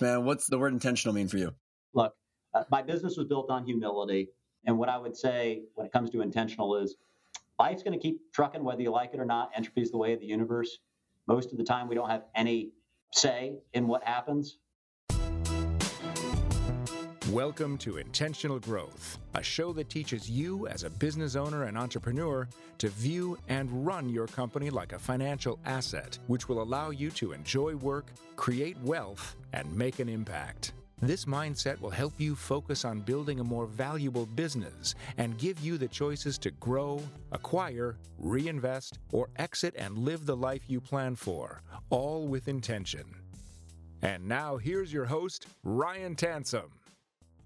Man, what's the word intentional mean for you? Look, uh, my business was built on humility. And what I would say when it comes to intentional is life's going to keep trucking whether you like it or not. Entropy is the way of the universe. Most of the time, we don't have any say in what happens. Welcome to Intentional Growth, a show that teaches you as a business owner and entrepreneur to view and run your company like a financial asset, which will allow you to enjoy work, create wealth, and make an impact. This mindset will help you focus on building a more valuable business and give you the choices to grow, acquire, reinvest, or exit and live the life you plan for, all with intention. And now here's your host, Ryan Tansom.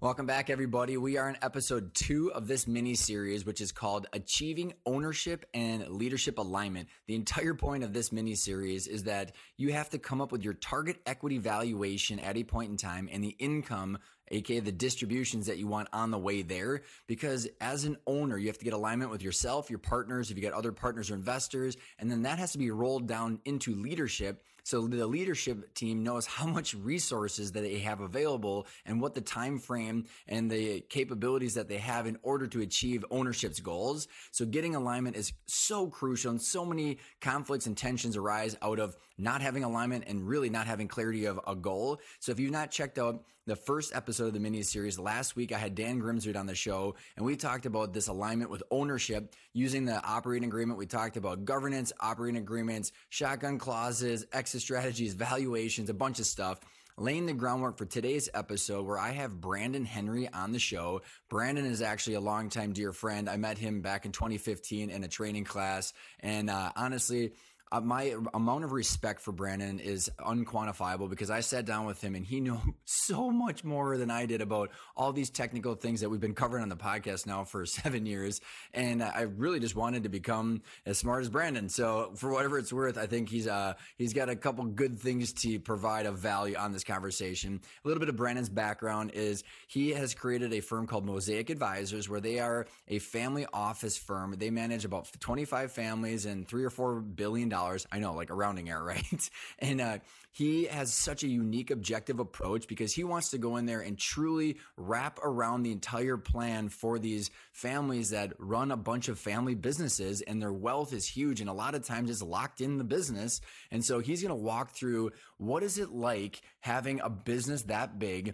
Welcome back, everybody. We are in episode two of this mini series, which is called Achieving Ownership and Leadership Alignment. The entire point of this mini series is that you have to come up with your target equity valuation at a point in time and the income aka the distributions that you want on the way there. Because as an owner, you have to get alignment with yourself, your partners, if you got other partners or investors, and then that has to be rolled down into leadership. So the leadership team knows how much resources that they have available and what the time frame and the capabilities that they have in order to achieve ownership's goals. So getting alignment is so crucial and so many conflicts and tensions arise out of not having alignment and really not having clarity of a goal. So if you've not checked out the first episode of the mini series. Last week, I had Dan Grimsrud on the show, and we talked about this alignment with ownership using the operating agreement. We talked about governance, operating agreements, shotgun clauses, exit strategies, valuations, a bunch of stuff laying the groundwork for today's episode where I have Brandon Henry on the show. Brandon is actually a longtime dear friend. I met him back in 2015 in a training class. And uh, honestly, uh, my amount of respect for Brandon is unquantifiable because I sat down with him and he knew so much more than I did about all these technical things that we've been covering on the podcast now for seven years. And I really just wanted to become as smart as Brandon. So for whatever it's worth, I think he's, uh, he's got a couple good things to provide of value on this conversation. A little bit of Brandon's background is he has created a firm called Mosaic Advisors where they are a family office firm. They manage about 25 families and three or four billion dollars dollars. I know, like a rounding error, right? And uh, he has such a unique objective approach because he wants to go in there and truly wrap around the entire plan for these families that run a bunch of family businesses and their wealth is huge and a lot of times it's locked in the business. And so he's going to walk through what is it like having a business that big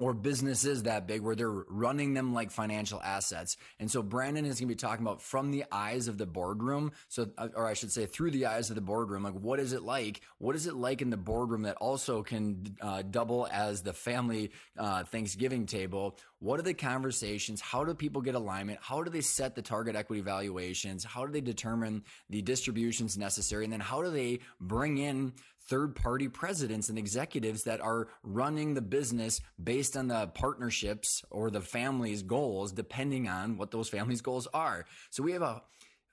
or businesses that big where they're running them like financial assets. And so Brandon is going to be talking about from the eyes of the boardroom. So, uh, or I should say through the eyes of the boardroom, like what is it like? What is it like in the boardroom that also can uh, double as the family uh, Thanksgiving table? What are the conversations? How do people get alignment? How do they set the target equity valuations? How do they determine the distributions necessary? And then how do they bring in third party presidents and executives that are running the business based on the partnerships or the family's goals, depending on what those families' goals are. So we have a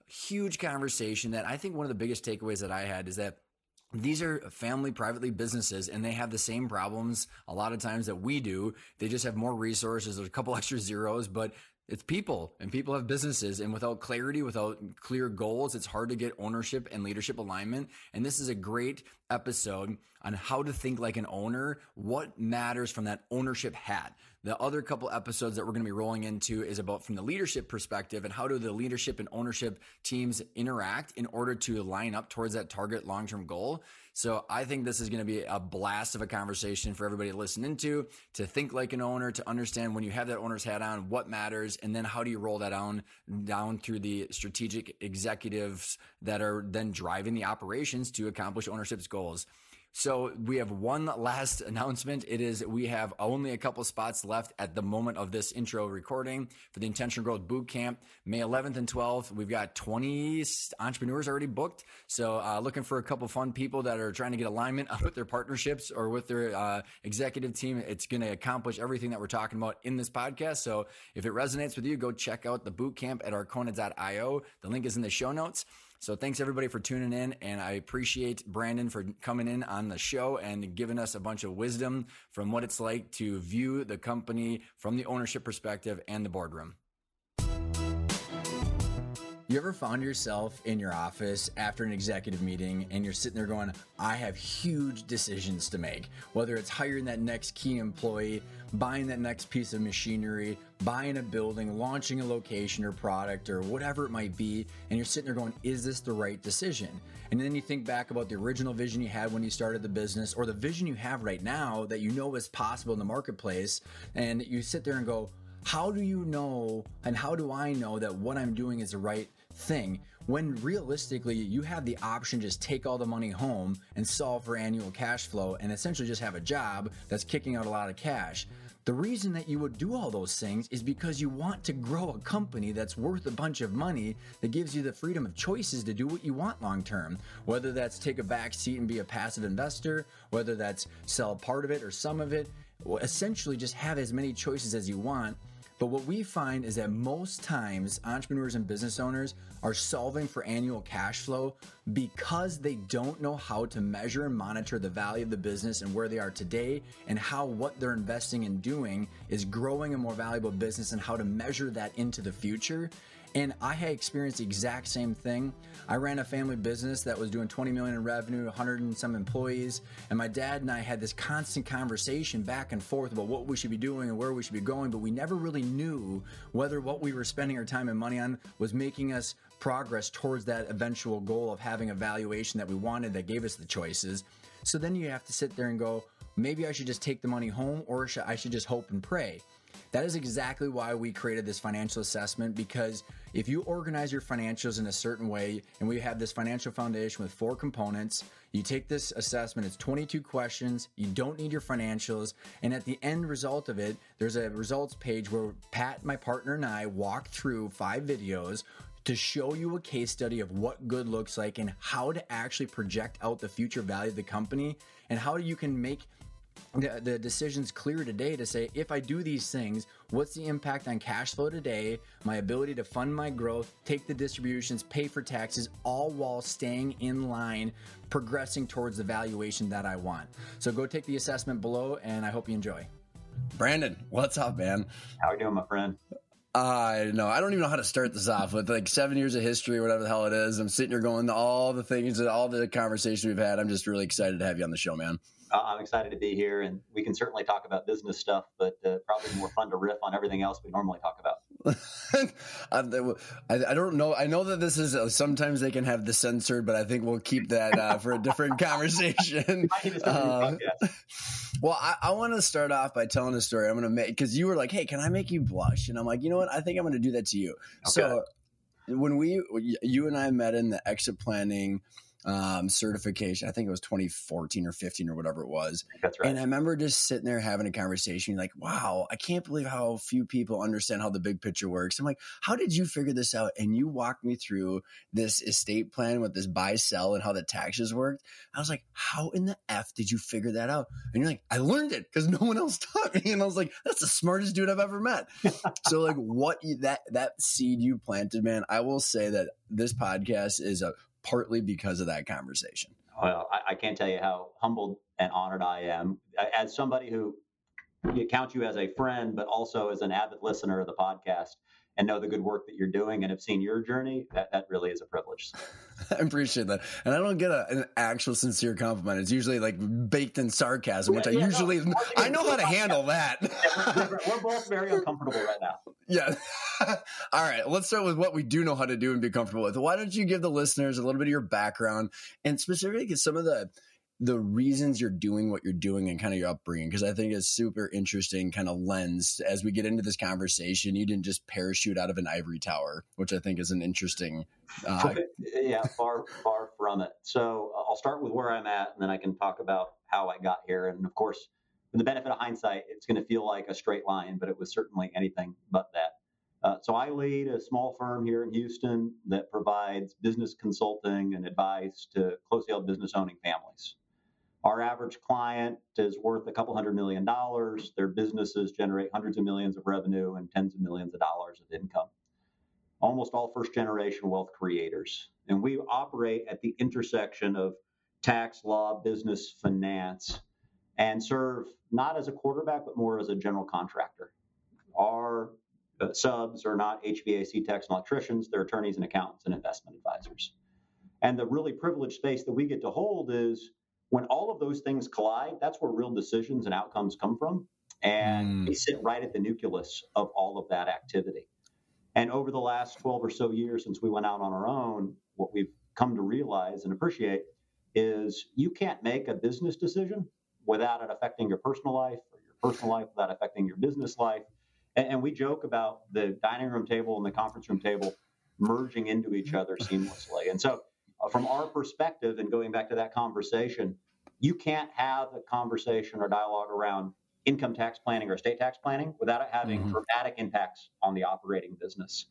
huge conversation that I think one of the biggest takeaways that I had is that these are family privately businesses and they have the same problems a lot of times that we do. They just have more resources. There's a couple extra zeros, but it's people and people have businesses and without clarity, without clear goals, it's hard to get ownership and leadership alignment. And this is a great episode on how to think like an owner, what matters from that ownership hat. The other couple episodes that we're going to be rolling into is about from the leadership perspective and how do the leadership and ownership teams interact in order to line up towards that target long-term goal. So I think this is going to be a blast of a conversation for everybody to listen into, to think like an owner, to understand when you have that owner's hat on, what matters, and then how do you roll that down down through the strategic executives that are then driving the operations to accomplish ownership's goals. So we have one last announcement. It is we have only a couple spots left at the moment of this intro recording for the Intentional Growth Boot Camp, May 11th and 12th. We've got 20 entrepreneurs already booked. So uh, looking for a couple fun people that are trying to get alignment with their partnerships or with their uh, executive team. It's going to accomplish everything that we're talking about in this podcast. So if it resonates with you, go check out the boot camp at arkona.io. The link is in the show notes. So thanks everybody for tuning in. And I appreciate Brandon for coming in on the show and giving us a bunch of wisdom from what it's like to view the company from the ownership perspective and the boardroom. You ever found yourself in your office after an executive meeting and you're sitting there going, I have huge decisions to make, whether it's hiring that next key employee, buying that next piece of machinery, buying a building, launching a location or product or whatever it might be, and you're sitting there going, is this the right decision? And then you think back about the original vision you had when you started the business or the vision you have right now that you know is possible in the marketplace, and you sit there and go, how do you know and how do I know that what I'm doing is the right thing when realistically you have the option just take all the money home and solve for annual cash flow and essentially just have a job that's kicking out a lot of cash. The reason that you would do all those things is because you want to grow a company that's worth a bunch of money that gives you the freedom of choices to do what you want long term. Whether that's take a back seat and be a passive investor, whether that's sell part of it or some of it, essentially just have as many choices as you want but what we find is that most times entrepreneurs and business owners are solving for annual cash flow because they don't know how to measure and monitor the value of the business and where they are today and how what they're investing in doing is growing a more valuable business and how to measure that into the future. And I had experienced the exact same thing. I ran a family business that was doing 20 million in revenue, 100 and some employees, and my dad and I had this constant conversation back and forth about what we should be doing and where we should be going, but we never really knew whether what we were spending our time and money on was making us progress towards that eventual goal of having a valuation that we wanted that gave us the choices. So then you have to sit there and go, maybe I should just take the money home or I should just hope and pray. That is exactly why we created this financial assessment because if you organize your financials in a certain way, and we have this financial foundation with four components, you take this assessment, it's 22 questions, you don't need your financials, and at the end result of it, there's a results page where Pat, my partner, and I walk through five videos to show you a case study of what good looks like and how to actually project out the future value of the company and how you can make the, the decision's clear today to say if I do these things, what's the impact on cash flow today, my ability to fund my growth, take the distributions, pay for taxes, all while staying in line, progressing towards the valuation that I want. So go take the assessment below, and I hope you enjoy. Brandon, what's up, man? How are you doing, my friend? I know. I don't even know how to start this off with like seven years of history, whatever the hell it is. I'm sitting here going all the things, all the conversation we've had. I'm just really excited to have you on the show, man. I'm excited to be here, and we can certainly talk about business stuff, but uh, probably more fun to riff on everything else we normally talk about. I, I, don't know. I know that this is uh, sometimes they can have the censored, but I think we'll keep that uh, for a different conversation. Uh, well, I, I want to start off by telling a story. I'm going to make because you were like, "Hey, can I make you blush?" And I'm like, "You know what? I think I'm going to do that to you." Okay. So when we, you and I met in the exit planning um, certification. I think it was 2014 or 15 or whatever it was. That's right. And I remember just sitting there having a conversation, like, wow, I can't believe how few people understand how the big picture works. I'm like, how did you figure this out? And you walked me through this estate plan with this buy sell and how the taxes worked. I was like, how in the F did you figure that out? And you're like, I learned it because no one else taught me. And I was like, that's the smartest dude I've ever met. so like what that that seed you planted, man, I will say that this podcast is a partly because of that conversation. Well, I, I can't tell you how humbled and honored I am as somebody who counts you as a friend, but also as an avid listener of the podcast and know the good work that you're doing and have seen your journey, that, that really is a privilege. I appreciate that. And I don't get a, an actual sincere compliment. It's usually like baked in sarcasm, which yeah, I yeah, usually, no, I know how to handle that. yeah, we're, we're, both very uncomfortable right now. Yeah. All right. Let's start with what we do know how to do and be comfortable with. Why don't you give the listeners a little bit of your background and specifically some of the, the reasons you're doing what you're doing and kind of your upbringing because I think it's super interesting kind of lens as we get into this conversation. You didn't just parachute out of an ivory tower, which I think is an interesting. Uh, yeah, far far from it. So uh, I'll start with where I'm at, and then I can talk about how I got here. And of course, with the benefit of hindsight, it's going to feel like a straight line, but it was certainly anything but that. Uh, so I lead a small firm here in Houston that provides business consulting and advice to closely held business owning families. Our average client is worth a couple hundred million dollars. Their businesses generate hundreds of millions of revenue and tens of millions of dollars of income. Almost all first generation wealth creators. And we operate at the intersection of tax law, business, finance, and serve not as a quarterback, but more as a general contractor. Our uh, subs are not HVAC techs and electricians, they're attorneys and accountants and investment advisors. And the really privileged space that we get to hold is when all of those things collide, that's where real decisions and outcomes come from. And mm. we sit right at the nucleus of all of that activity. And over the last 12 or so years since we went out on our own, what we've come to realize and appreciate is you can't make a business decision without it affecting your personal life or your personal life without affecting your business life. And, and we joke about the dining room table and the conference room table merging into each other seamlessly. And so, from our perspective, and going back to that conversation, you can't have a conversation or dialogue around income tax planning or state tax planning without it having mm-hmm. dramatic impacts on the operating business.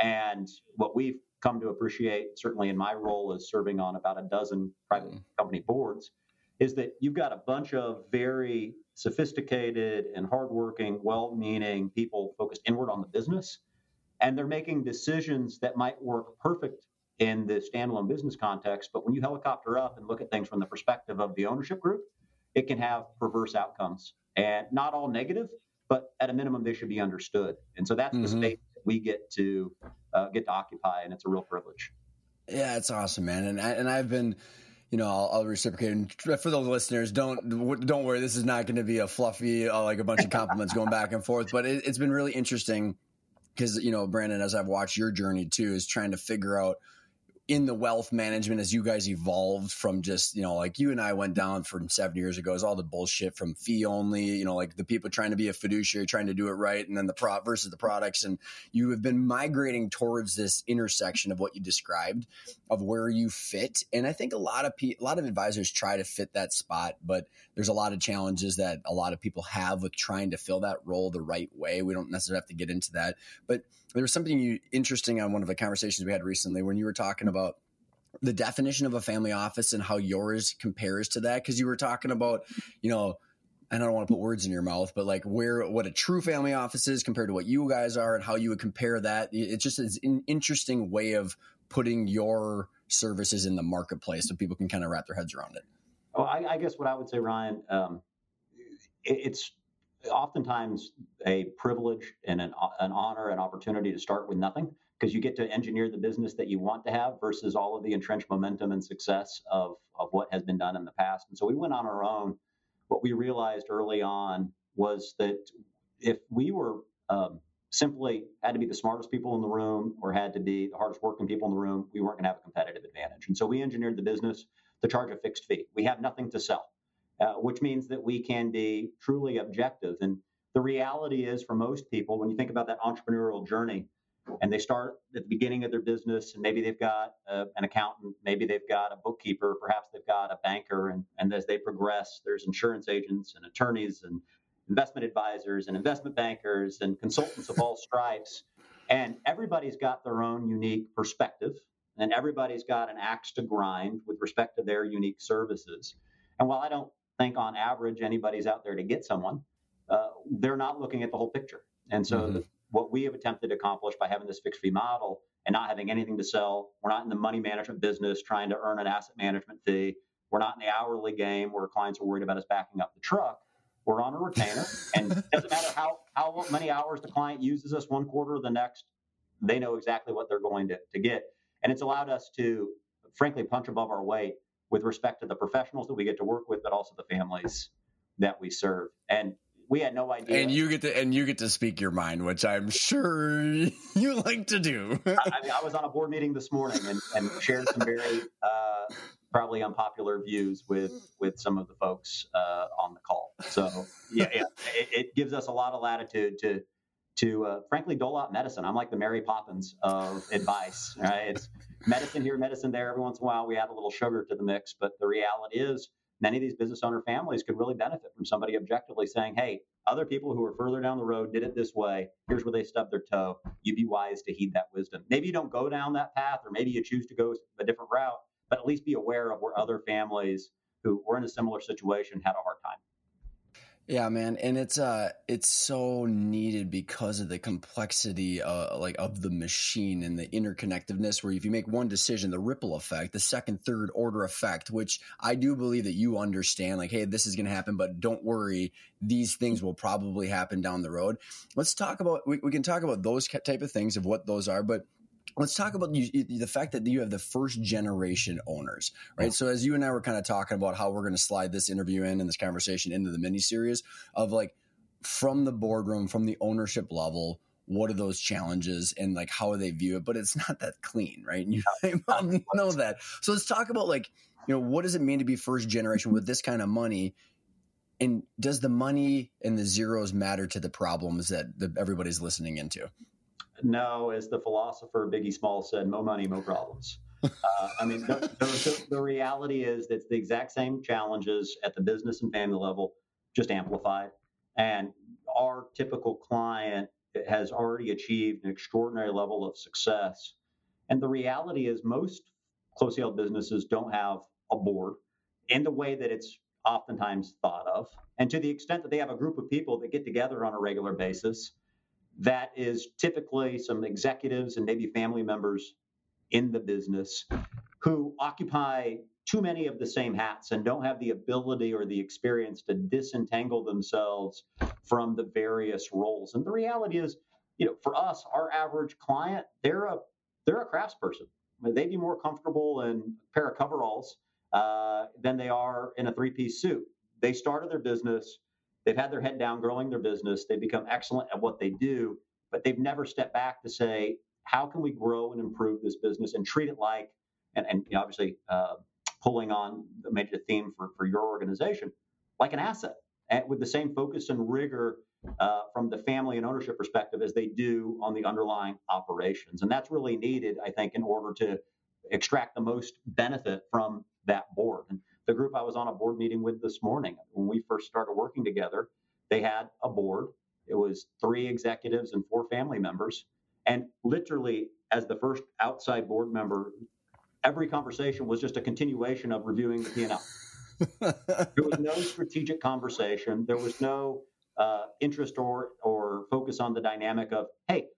And what we've come to appreciate, certainly in my role as serving on about a dozen private mm-hmm. company boards, is that you've got a bunch of very sophisticated and hardworking, well meaning people focused inward on the business. And they're making decisions that might work perfect in the standalone business context. But when you helicopter up and look at things from the perspective of the ownership group, it can have perverse outcomes and not all negative, but at a minimum, they should be understood. And so that's mm-hmm. the space that we get to uh, get to occupy, and it's a real privilege. Yeah, it's awesome, man. And I, and I've been you know, I'll, I'll, reciprocate. And for the listeners, don't don't worry. This is not going to be a fluffy, uh, like a bunch of compliments going back and forth. But it, it's been really interesting because you know, Brandon, as I've watched your journey too, is trying to figure out in the wealth management as you guys evolved from just you know like you and I went down from seven years ago is all the bullshit from fee only you know like the people trying to be a fiduciary trying to do it right and then the prop versus the products. And you have been migrating towards this intersection of what you described of where you fit. And I think a lot of pe- a lot of advisors try to fit that spot but there's a lot of challenges that a lot of people have with trying to fill that role the right way. We don't necessarily have to get into that. But there was something you, interesting on one of the conversations we had recently when you were talking about the definition of a family office and how yours compares to that because you were talking about you know and I don't want to put words in your mouth, but like where what a true family office is compared to what you guys are and how you would compare that. It's just an interesting way of putting your services in the marketplace so people can kind of wrap their heads around it. Oh, I, I guess what I would say, Ryan, um, it, it's oftentimes a privilege and an, an honor and opportunity to start with nothing because you get to engineer the business that you want to have versus all of the entrenched momentum and success of, of what has been done in the past. And so we went on our own. What we realized early on was that if we were um, simply had to be the smartest people in the room or had to be the hardest working people in the room, we weren't going to have a competitive advantage. And so we engineered the business to charge a fixed fee. We have nothing to sell. Uh, which means that we can be truly objective. And the reality is, for most people, when you think about that entrepreneurial journey, and they start at the beginning of their business, and maybe they've got uh, an accountant, maybe they've got a bookkeeper, perhaps they've got a banker, and, and as they progress, there's insurance agents and attorneys and investment advisors and investment bankers and consultants of all stripes. And everybody's got their own unique perspective, and everybody's got an axe to grind with respect to their unique services. And while I don't think on average anybody's out there to get someone, uh, they're not looking at the whole picture. And so mm-hmm. the, what we have attempted to accomplish by having this fixed fee model and not having anything to sell, we're not in the money management business trying to earn an asset management fee. We're not in the hourly game where clients are worried about us backing up the truck. We're on a retainer, and it doesn't matter how how many hours the client uses us one quarter or the next. They know exactly what they're going to, to get, and it's allowed us to, frankly, punch above our weight with respect to the professionals that we get to work with, but also the families that we serve. And we had no idea. And you get to and you get to speak your mind, which I'm sure you like to do. I, mean, I was on a board meeting this morning and, and shared some very uh, probably unpopular views with with some of the folks uh, on the call. So yeah, yeah it, it, gives us a lot of latitude to to uh, frankly dole out medicine. I'm like the Mary Poppins of advice. Right? It's medicine here, medicine there. Every once in a while, we add a little sugar to the mix. But the reality is, many of these business owner families could really benefit from somebody objectively saying, "Hey, other people who are further down the road did it this way. Here's where they stubbed their toe. You'd be wise to heed that wisdom. Maybe you don't go down that path, or maybe you choose to go a different route, but at least be aware of where other families who were in a similar situation had a hard time." Yeah, man, and it's uh it's so needed because of the complexity uh like of the machine and the interconnectedness where if you make one decision, the ripple effect, the second, third order effect, which I do believe that you understand like hey, this is going to happen, but don't worry, these things will probably happen down the road. Let's talk about we, we can talk about those type of things of what those are, but let's talk about you, the fact that you have the first generation owners, right? So as you and I were kind of talking about how we're going to slide this interview in and this conversation into the mini series of like from the boardroom, from the ownership level, what are those challenges and like how they view it? But it's not that clean, right? And you know that. So let's talk about like you know what does it mean to be first generation with this kind of money and does the money and the zeros matter to the problems that the, everybody's listening into no, as the philosopher Biggie Small said, "Mo money, mo problems." Uh, I mean, the, the, the, reality is that it's the exact same challenges at the business and family level, just amplified. And our typical client has already achieved an extraordinary level of success. And the reality is, most closely held businesses don't have a board in the way that it's oftentimes thought of. And to the extent that they have a group of people that get together on a regular basis that is typically some executives and maybe family members in the business who occupy too many of the same hats and don't have the ability or the experience to disentangle themselves from the various roles. And the reality is, you know, for us, our average client, they're a they're a craftsperson. I mean, they'd be more comfortable in a pair of coveralls uh, than they are in a three-piece suit. They started their business They've had their head down growing their business. They've become excellent at what they do, but they've never stepped back to say, how can we grow and improve this business and treat it like, and, and you know, obviously uh, pulling on the major theme for, for your organization, like an asset and with the same focus and rigor uh, from the family and ownership perspective as they do on the underlying operations. And that's really needed, I think, in order to extract the most benefit from that board. And the group I was on a board meeting with this morning, when we first started working together, they had a board. It was three executives and four family members. And literally, as the first outside board member, every conversation was just a continuation of reviewing the P&L. there was no strategic conversation. There was no uh, interest or or focus on the dynamic of, hey,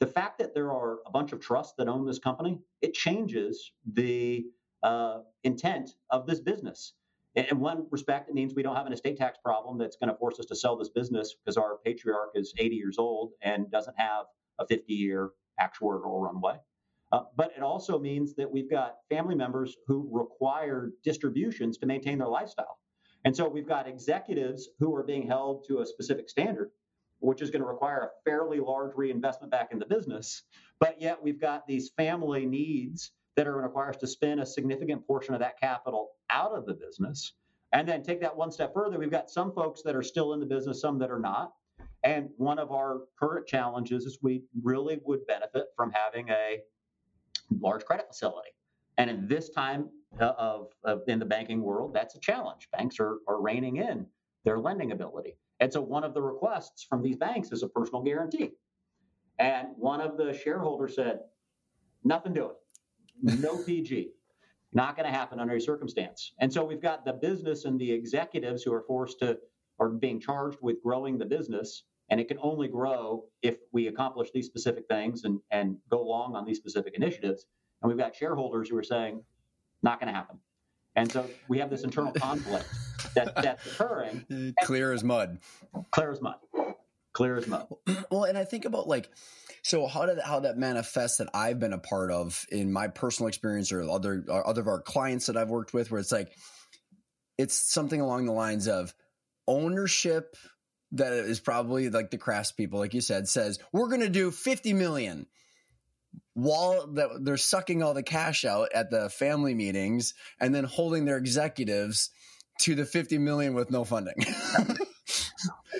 the fact that there are a bunch of trusts that own this company, it changes the uh, intent of this business. In one respect, it means we don't have an estate tax problem that's going to force us to sell this business because our patriarch is 80 years old and doesn't have a 50 year actuarial runway. Uh, but it also means that we've got family members who require distributions to maintain their lifestyle. And so we've got executives who are being held to a specific standard, which is going to require a fairly large reinvestment back in the business. But yet we've got these family needs that are going to require us to spend a significant portion of that capital out of the business. And then take that one step further, we've got some folks that are still in the business, some that are not. And one of our current challenges is we really would benefit from having a large credit facility. And in this time of, of in the banking world, that's a challenge. Banks are, are reining in their lending ability. And so one of the requests from these banks is a personal guarantee. And one of the shareholders said, nothing doing no PG. Not going to happen under any circumstance. And so we've got the business and the executives who are forced to, are being charged with growing the business. And it can only grow if we accomplish these specific things and, and go along on these specific initiatives. And we've got shareholders who are saying, not going to happen. And so we have this internal conflict that, that's occurring. Clear as mud. Clear as mud. Clear as mud. Well, and I think about like, so how did how that manifests that I've been a part of in my personal experience or other or other of our clients that I've worked with, where it's like it's something along the lines of ownership that is probably like the craftspeople, like you said, says we're going to do fifty million while that they're sucking all the cash out at the family meetings and then holding their executives to the 50 million with no funding.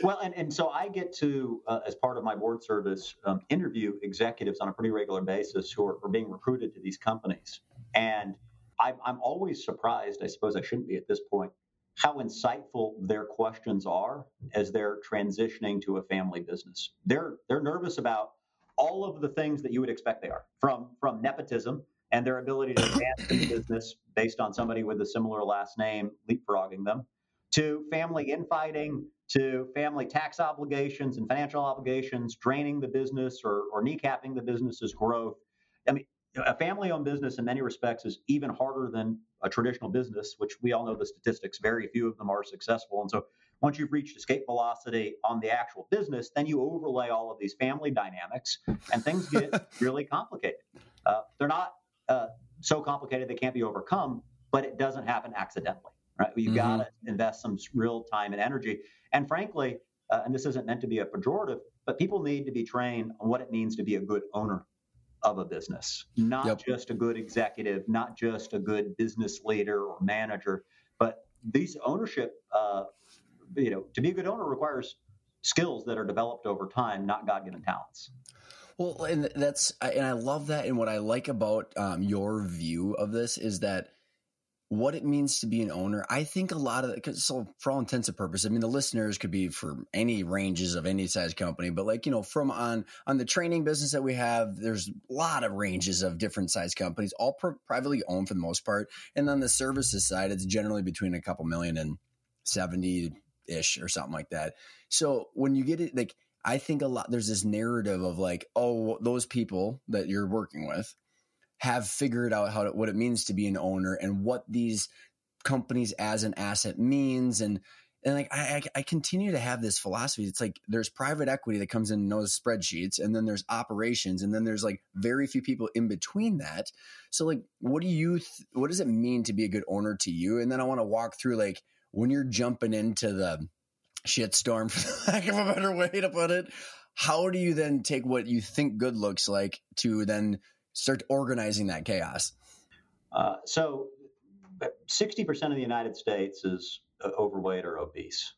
well, and, and so I get to, uh, as part of my board service, um, interview executives on a pretty regular basis who are, are being recruited to these companies. And I'm, I'm always surprised, I suppose I shouldn't be at this point, how insightful their questions are as they're transitioning to a family business. They're, they're nervous about all of the things that you would expect they are from, from nepotism and their ability to advance the business based on somebody with a similar last name leapfrogging them, to family infighting, to family tax obligations and financial obligations, draining the business or, or kneecapping the business's growth. I mean, a family owned business in many respects is even harder than a traditional business, which we all know the statistics, very few of them are successful. And so once you've reached escape velocity on the actual business, then you overlay all of these family dynamics and things get really complicated. Uh, they're not uh, so complicated they can't be overcome, but it doesn't happen accidentally, right? You've mm-hmm. got to invest some real time and energy. And frankly, uh, and this isn't meant to be a pejorative, but people need to be trained on what it means to be a good owner of a business, not yep. just a good executive, not just a good business leader or manager, but these ownership, uh, you know, to be a good owner requires skills that are developed over time, not God given talents. Well, and that's and I love that. And what I like about um, your view of this is that what it means to be an owner. I think a lot of because so for all intents and purposes, I mean the listeners could be for any ranges of any size company, but like you know from on on the training business that we have, there's a lot of ranges of different size companies, all pr- privately owned for the most part, and on the services side, it's generally between a couple million and seventy ish or something like that. So when you get it, like I think a lot there's this narrative of like, oh, those people that you're working with have figured out how to, what it means to be an owner and what these companies as an asset means and and like I, I continue to have this philosophy. It's like there's private equity that comes in and knows spreadsheets, and then there's operations, and then there's like very few people in between that. So like, what do you? Th- what does it mean to be a good owner to you? And then I want to walk through like when you're jumping into the shitstorm, for lack of a better way to put it. How do you then take what you think good looks like to then start organizing that chaos? Uh, so, 60% of the United States is uh, overweight or obese.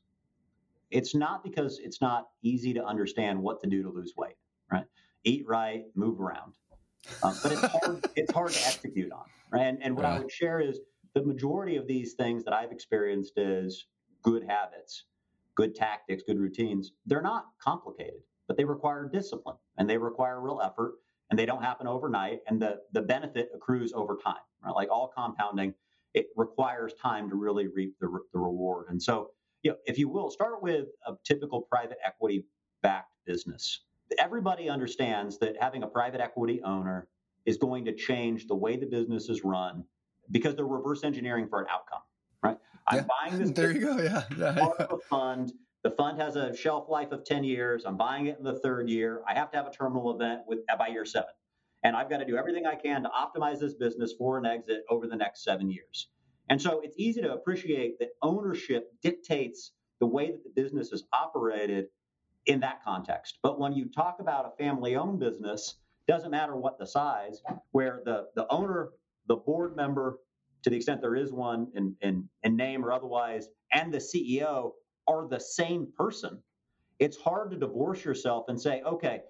It's not because it's not easy to understand what to do to lose weight, right? Eat right, move around. Um, but it's hard, it's hard to execute on, right? And, and what I would share is the majority of these things that I've experienced as good habits, good tactics, good routines, they're not complicated, but they require discipline and they require real effort and they don't happen overnight and the, the benefit accrues over time right like all compounding it requires time to really reap the, the reward and so you know, if you will start with a typical private equity backed business everybody understands that having a private equity owner is going to change the way the business is run because they're reverse engineering for an outcome right i'm yeah. buying this there you go yeah, yeah. fund the fund has a shelf life of 10 years. I'm buying it in the third year. I have to have a terminal event with by year seven. And I've got to do everything I can to optimize this business for an exit over the next seven years. And so it's easy to appreciate that ownership dictates the way that the business is operated in that context. But when you talk about a family owned business, doesn't matter what the size, where the, the owner, the board member, to the extent there is one in, in, in name or otherwise, and the CEO are the same person, it's hard to divorce yourself and say, okay,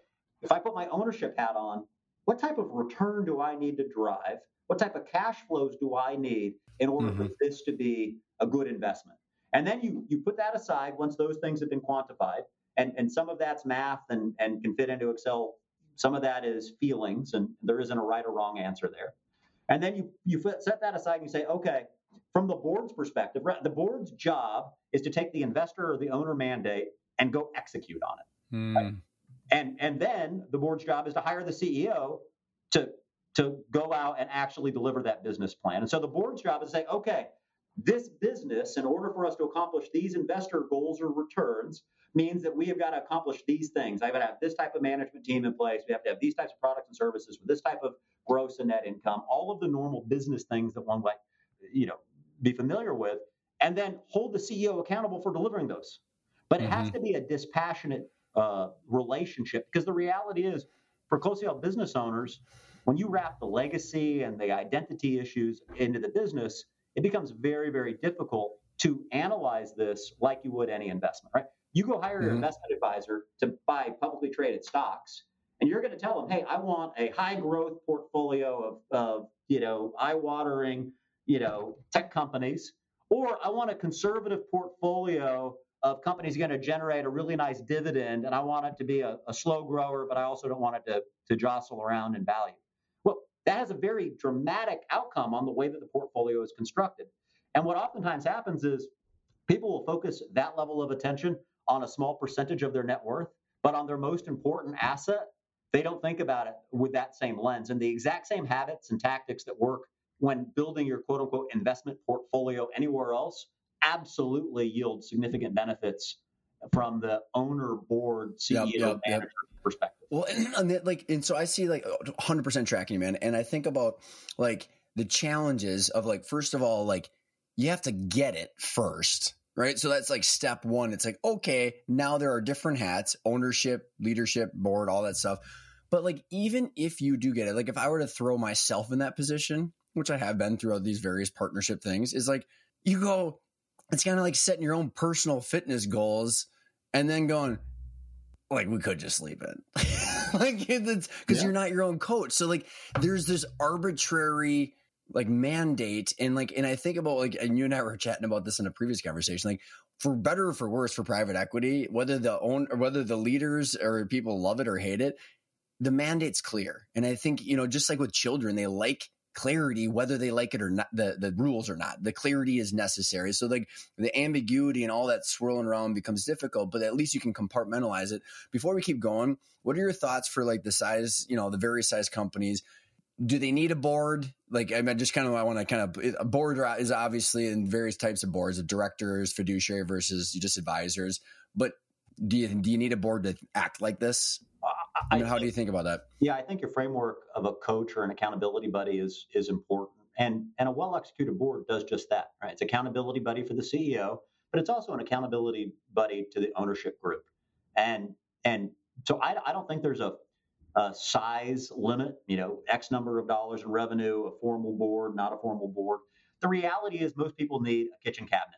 if I put my ownership hat on, what type of return do I need to drive? What type of cash flows do I need in order mm-hmm. for this to be a good investment? And then you you put that aside once those things have been quantified, and, and some of that's math and, and can fit into Excel. Some of that is feelings, and there isn't a right or wrong answer there. And then you you set that aside and you say, okay, from the board's perspective, the board's job is to take the investor or the owner mandate and go execute on it. Mm. Right? And and then the board's job is to hire the CEO to to go out and actually deliver that business plan. And so the board's job is to say, okay, this business, in order for us to accomplish these investor goals or returns, means that we have got to accomplish these things. I've got to have this type of management team in place. We have to have these types of products and services with this type of gross and net income, all of the normal business things that one might, you know, be familiar with, and then hold the CEO accountable for delivering those. But it mm-hmm. has to be a dispassionate uh, relationship because the reality is, for closely held business owners, when you wrap the legacy and the identity issues into the business, it becomes very, very difficult to analyze this like you would any investment, right? You go hire mm-hmm. your investment advisor to buy publicly traded stocks, and you're going to tell them, "Hey, I want a high growth portfolio of, of you know, eye watering you know, tech companies, or I want a conservative portfolio of companies going to generate a really nice dividend, and I want it to be a, a slow grower, but I also don't want it to, to jostle around in value. Well, that has a very dramatic outcome on the way that the portfolio is constructed. And what oftentimes happens is people will focus that level of attention on a small percentage of their net worth, but on their most important asset, they don't think about it with that same lens. And the exact same habits and tactics that work when building your quote unquote investment portfolio anywhere else absolutely yield significant benefits from the owner board CEO yep, yep, manager yep. perspective. Well, and, and like, and so I see like 100% tracking, man. And I think about like the challenges of like, first of all, like you have to get it first, right? So that's like step one. It's like, okay, now there are different hats, ownership, leadership, board, all that stuff. But like, even if you do get it, like if I were to throw myself in that position, which I have been throughout these various partnership things, is like, you go, it's kind of like setting your own personal fitness goals and then going, like we could just leave it. like because yeah. you're not your own coach so like there's this arbitrary like mandate and like and I think about like and you and I were chatting about this in a previous conversation like for better or for worse for private equity whether the own or whether the leaders or people love it or hate it the mandate's clear and I think you know just like with children they like clarity whether they like it or not the the rules or not the clarity is necessary so like the ambiguity and all that swirling around becomes difficult but at least you can compartmentalize it before we keep going what are your thoughts for like the size you know the various size companies do they need a board? Like, I mean, just kind of, I want to kind of, a board is obviously in various types of boards of directors, fiduciary versus just advisors. But do you, do you need a board to act like this? I mean, how do you think about that? Yeah, I think your framework of a coach or an accountability buddy is is important, and and a well executed board does just that. Right, it's accountability buddy for the CEO, but it's also an accountability buddy to the ownership group, and and so I, I don't think there's a uh, size limit, you know, X number of dollars in revenue, a formal board, not a formal board. The reality is most people need a kitchen cabinet.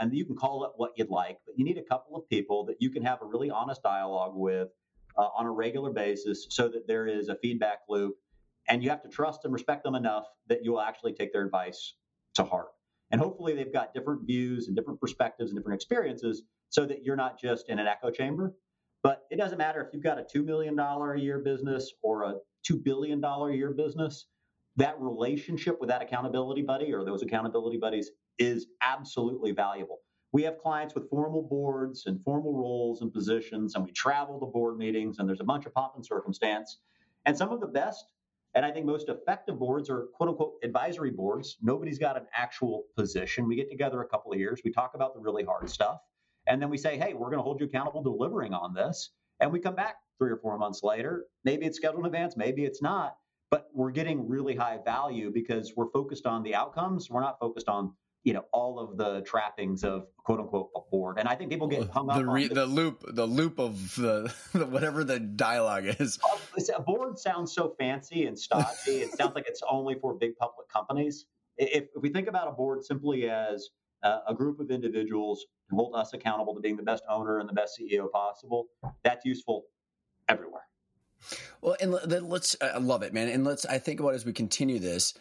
And you can call it what you'd like, but you need a couple of people that you can have a really honest dialogue with uh, on a regular basis so that there is a feedback loop. And you have to trust and respect them enough that you'll actually take their advice to heart. And hopefully they've got different views and different perspectives and different experiences so that you're not just in an echo chamber, but it doesn't matter if you've got a $2 million a year business or a $2 billion a year business, that relationship with that accountability buddy or those accountability buddies is absolutely valuable. We have clients with formal boards and formal roles and positions, and we travel to board meetings, and there's a bunch of pomp and circumstance. And some of the best and I think most effective boards are quote unquote advisory boards. Nobody's got an actual position. We get together a couple of years, we talk about the really hard stuff. And then we say, hey, we're going to hold you accountable delivering on this. And we come back three or four months later. Maybe it's scheduled in advance, maybe it's not, but we're getting really high value because we're focused on the outcomes. We're not focused on you know all of the trappings of quote unquote a board and i think people get hung up the, re, on the loop the loop of the whatever the dialogue is a board sounds so fancy and stodgy it sounds like it's only for big public companies if, if we think about a board simply as uh, a group of individuals to hold us accountable to being the best owner and the best CEO possible. That's useful everywhere. Well, and let's, I love it, man. And let's, I think about as we continue this,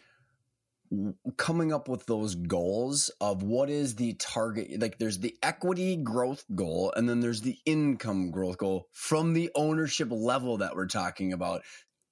coming up with those goals of what is the target like there's the equity growth goal and then there's the income growth goal from the ownership level that we're talking about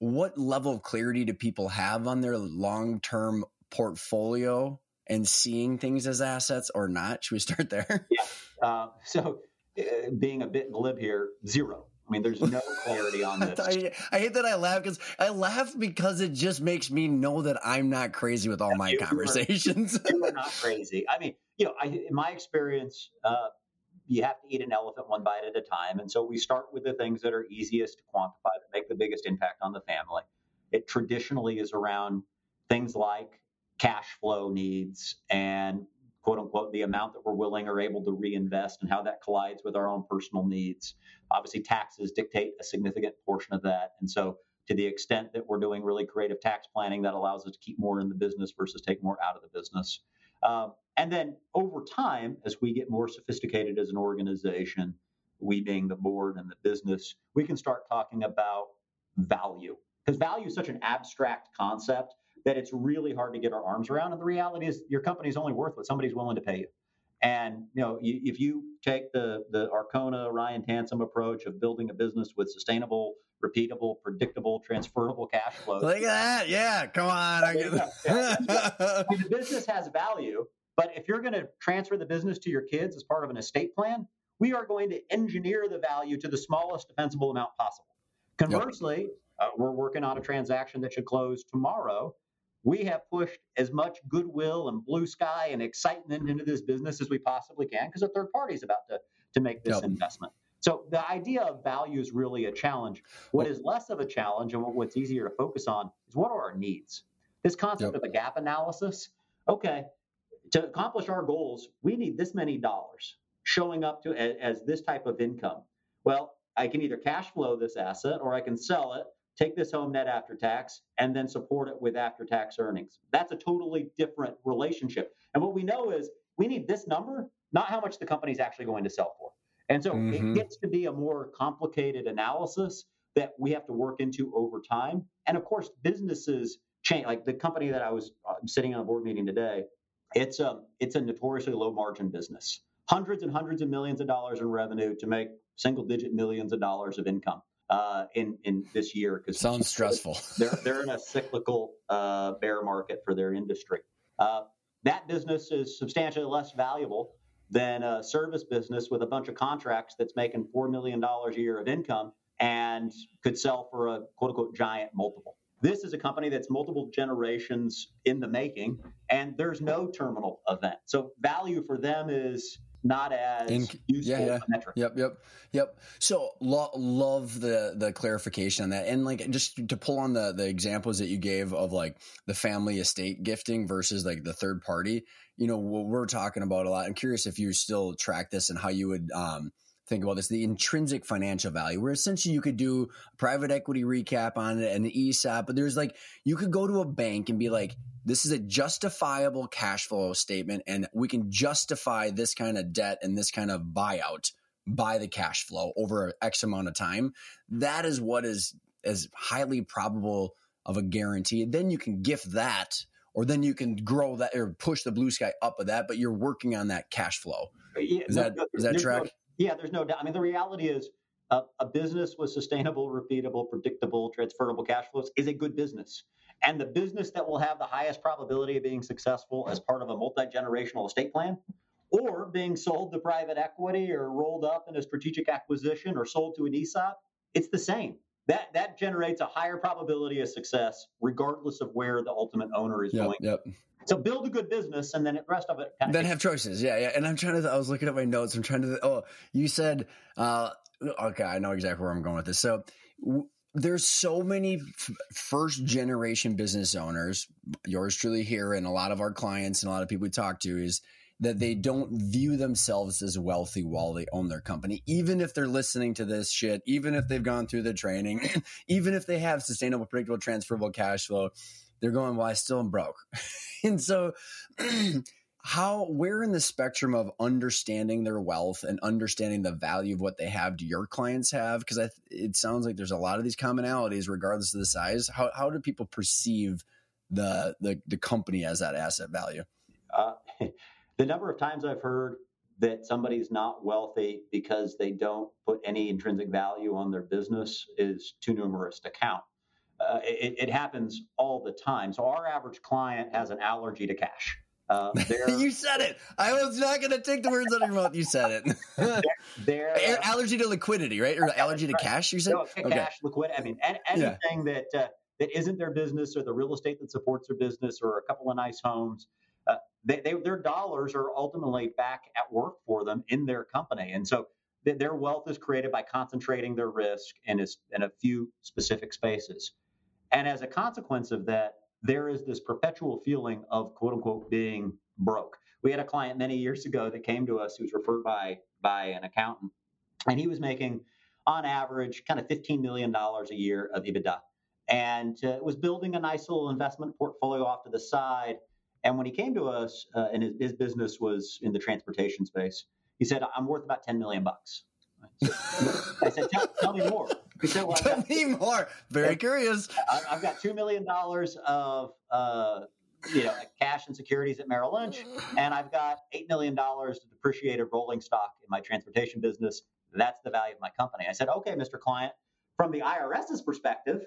what level of clarity do people have on their long-term portfolio and seeing things as assets or not? Should we start there? Yeah. Uh, so, uh, being a bit glib here, zero. I mean, there's no clarity on this. I, I, hate that I laugh because I laugh because it just makes me know that I'm not crazy with all yeah, my you conversations. You are not crazy. I mean, you know, I, in my experience, uh, you have to eat an elephant one bite at a time. And so we start with the things that are easiest to quantify that make the biggest impact on the family. It traditionally is around things like cash flow needs and quote unquote the amount that we're willing or able to reinvest and how that collides with our own personal needs. Obviously, taxes dictate a significant portion of that. And so, to the extent that we're doing really creative tax planning, that allows us to keep more in the business versus take more out of the business. Um, and then over time, as we get more sophisticated as an organization, we being the board and the business, we can start talking about value because value is such an abstract concept that it's really hard to get our arms around. And the reality is, your company's only worth what somebody's willing to pay you. And you know, you, if you take the the Arkona Ryan Tansom approach of building a business with sustainable, repeatable, predictable, transferable cash flows, look at that, yeah, come on. I mean, the business has value, but if you're going to transfer the business to your kids as part of an estate plan, we are going to engineer the value to the smallest defensible amount possible. Conversely, yep. uh, we're working on a transaction that should close tomorrow. We have pushed as much goodwill and blue sky and excitement into this business as we possibly can because a third party is about to, to make this yep. investment. So the idea of value is really a challenge. What well, is less of a challenge and what's easier to focus on is what are our needs? This concept yep. of a gap analysis. Okay, to accomplish our goals, we need this many dollars showing up to as, as this type of income. Well, I can either cash flow this asset or I can sell it, take this home net after tax, and then support it with after tax earnings. That's a totally different relationship. And what we know is we need this number, not how much the company is actually going to sell for. And so mm-hmm. it gets to be a more complicated analysis that we have to work into over time. And of course, businesses change. Like the company that I was uh, sitting on a board meeting today, it's a it's a notoriously low margin business. Hundreds and hundreds of millions of dollars in revenue to make single digit millions of dollars of income uh, in in this year. Because sounds stressful. they're they're in a cyclical uh, bear market for their industry. Uh, that business is substantially less valuable than a service business with a bunch of contracts that's making $4 million a year of income and could sell for a quote unquote giant multiple. This is a company that's multiple generations in the making, and there's no terminal event. So value for them is not as in, useful yeah, yeah. metric. Yep, yep, yep. So lo- love the the clarification on that, and like just to pull on the the examples that you gave of like the family estate gifting versus like the third party. You know, what we're talking about a lot. I'm curious if you still track this and how you would. um think about this the intrinsic financial value where essentially you could do a private equity recap on it and the ESOP but there's like you could go to a bank and be like this is a justifiable cash flow statement and we can justify this kind of debt and this kind of buyout by the cash flow over x amount of time. That is what is as highly probable of a guarantee. Then you can gift that or then you can grow that or push the blue sky up of that but you're working on that cash flow. Yeah, is no, that is that track no, yeah, there's no doubt. I mean, the reality is uh, a business with sustainable, repeatable, predictable, transferable cash flows is a good business. And the business that will have the highest probability of being successful as part of a multi generational estate plan or being sold to private equity or rolled up in a strategic acquisition or sold to an ESOP, it's the same. That, that generates a higher probability of success regardless of where the ultimate owner is yep, going. Yep. So build a good business, and then the rest of it. then have choices. Yeah, yeah. And I'm trying to. I was looking at my notes. I'm trying to. Oh, you said. uh Okay, I know exactly where I'm going with this. So. W- there's so many f- first generation business owners, yours truly here, and a lot of our clients and a lot of people we talk to is that they don't view themselves as wealthy while they own their company, even if they're listening to this shit, even if they've gone through the training, even if they have sustainable, predictable, transferable cash flow they're going, well, I still am broke. and so, how, where in the spectrum of understanding their wealth and understanding the value of what they have do your clients have? Because it sounds like there's a lot of these commonalities, regardless of the size. How, how do people perceive the, the, the company as that asset value? Uh, the number of times I've heard that somebody's not wealthy because they don't put any intrinsic value on their business is too numerous to count uh, it, it, happens all the time. So our average client has an allergy to cash. Uh, you said it. I was not going to take the words out of your mouth. You said it. they're, they're uh, allergy to liquidity, right? Or allergy to right. cash? You said no, okay. cash, liquidity. I mean, anything yeah. that uh, that isn't their business, or the real estate that supports their business, or a couple of nice homes. They, they, their dollars are ultimately back at work for them in their company, and so their wealth is created by concentrating their risk in a, in a few specific spaces. And as a consequence of that, there is this perpetual feeling of quote unquote being broke. We had a client many years ago that came to us who was referred by by an accountant, and he was making on average kind of $15 million a year of EBITDA and uh, was building a nice little investment portfolio off to the side. And when he came to us, uh, and his, his, business was in the transportation space, he said, "I'm worth about 10 million bucks." So I said, tell, "Tell me more." He said, well, Tell got, me more. Very curious. I, have got two million dollars of uh, you know cash and securities at Merrill Lynch, and I've got eight million dollars of depreciated rolling stock in my transportation business. That's the value of my company. I said, okay, Mr. Client, from the IRS's perspective,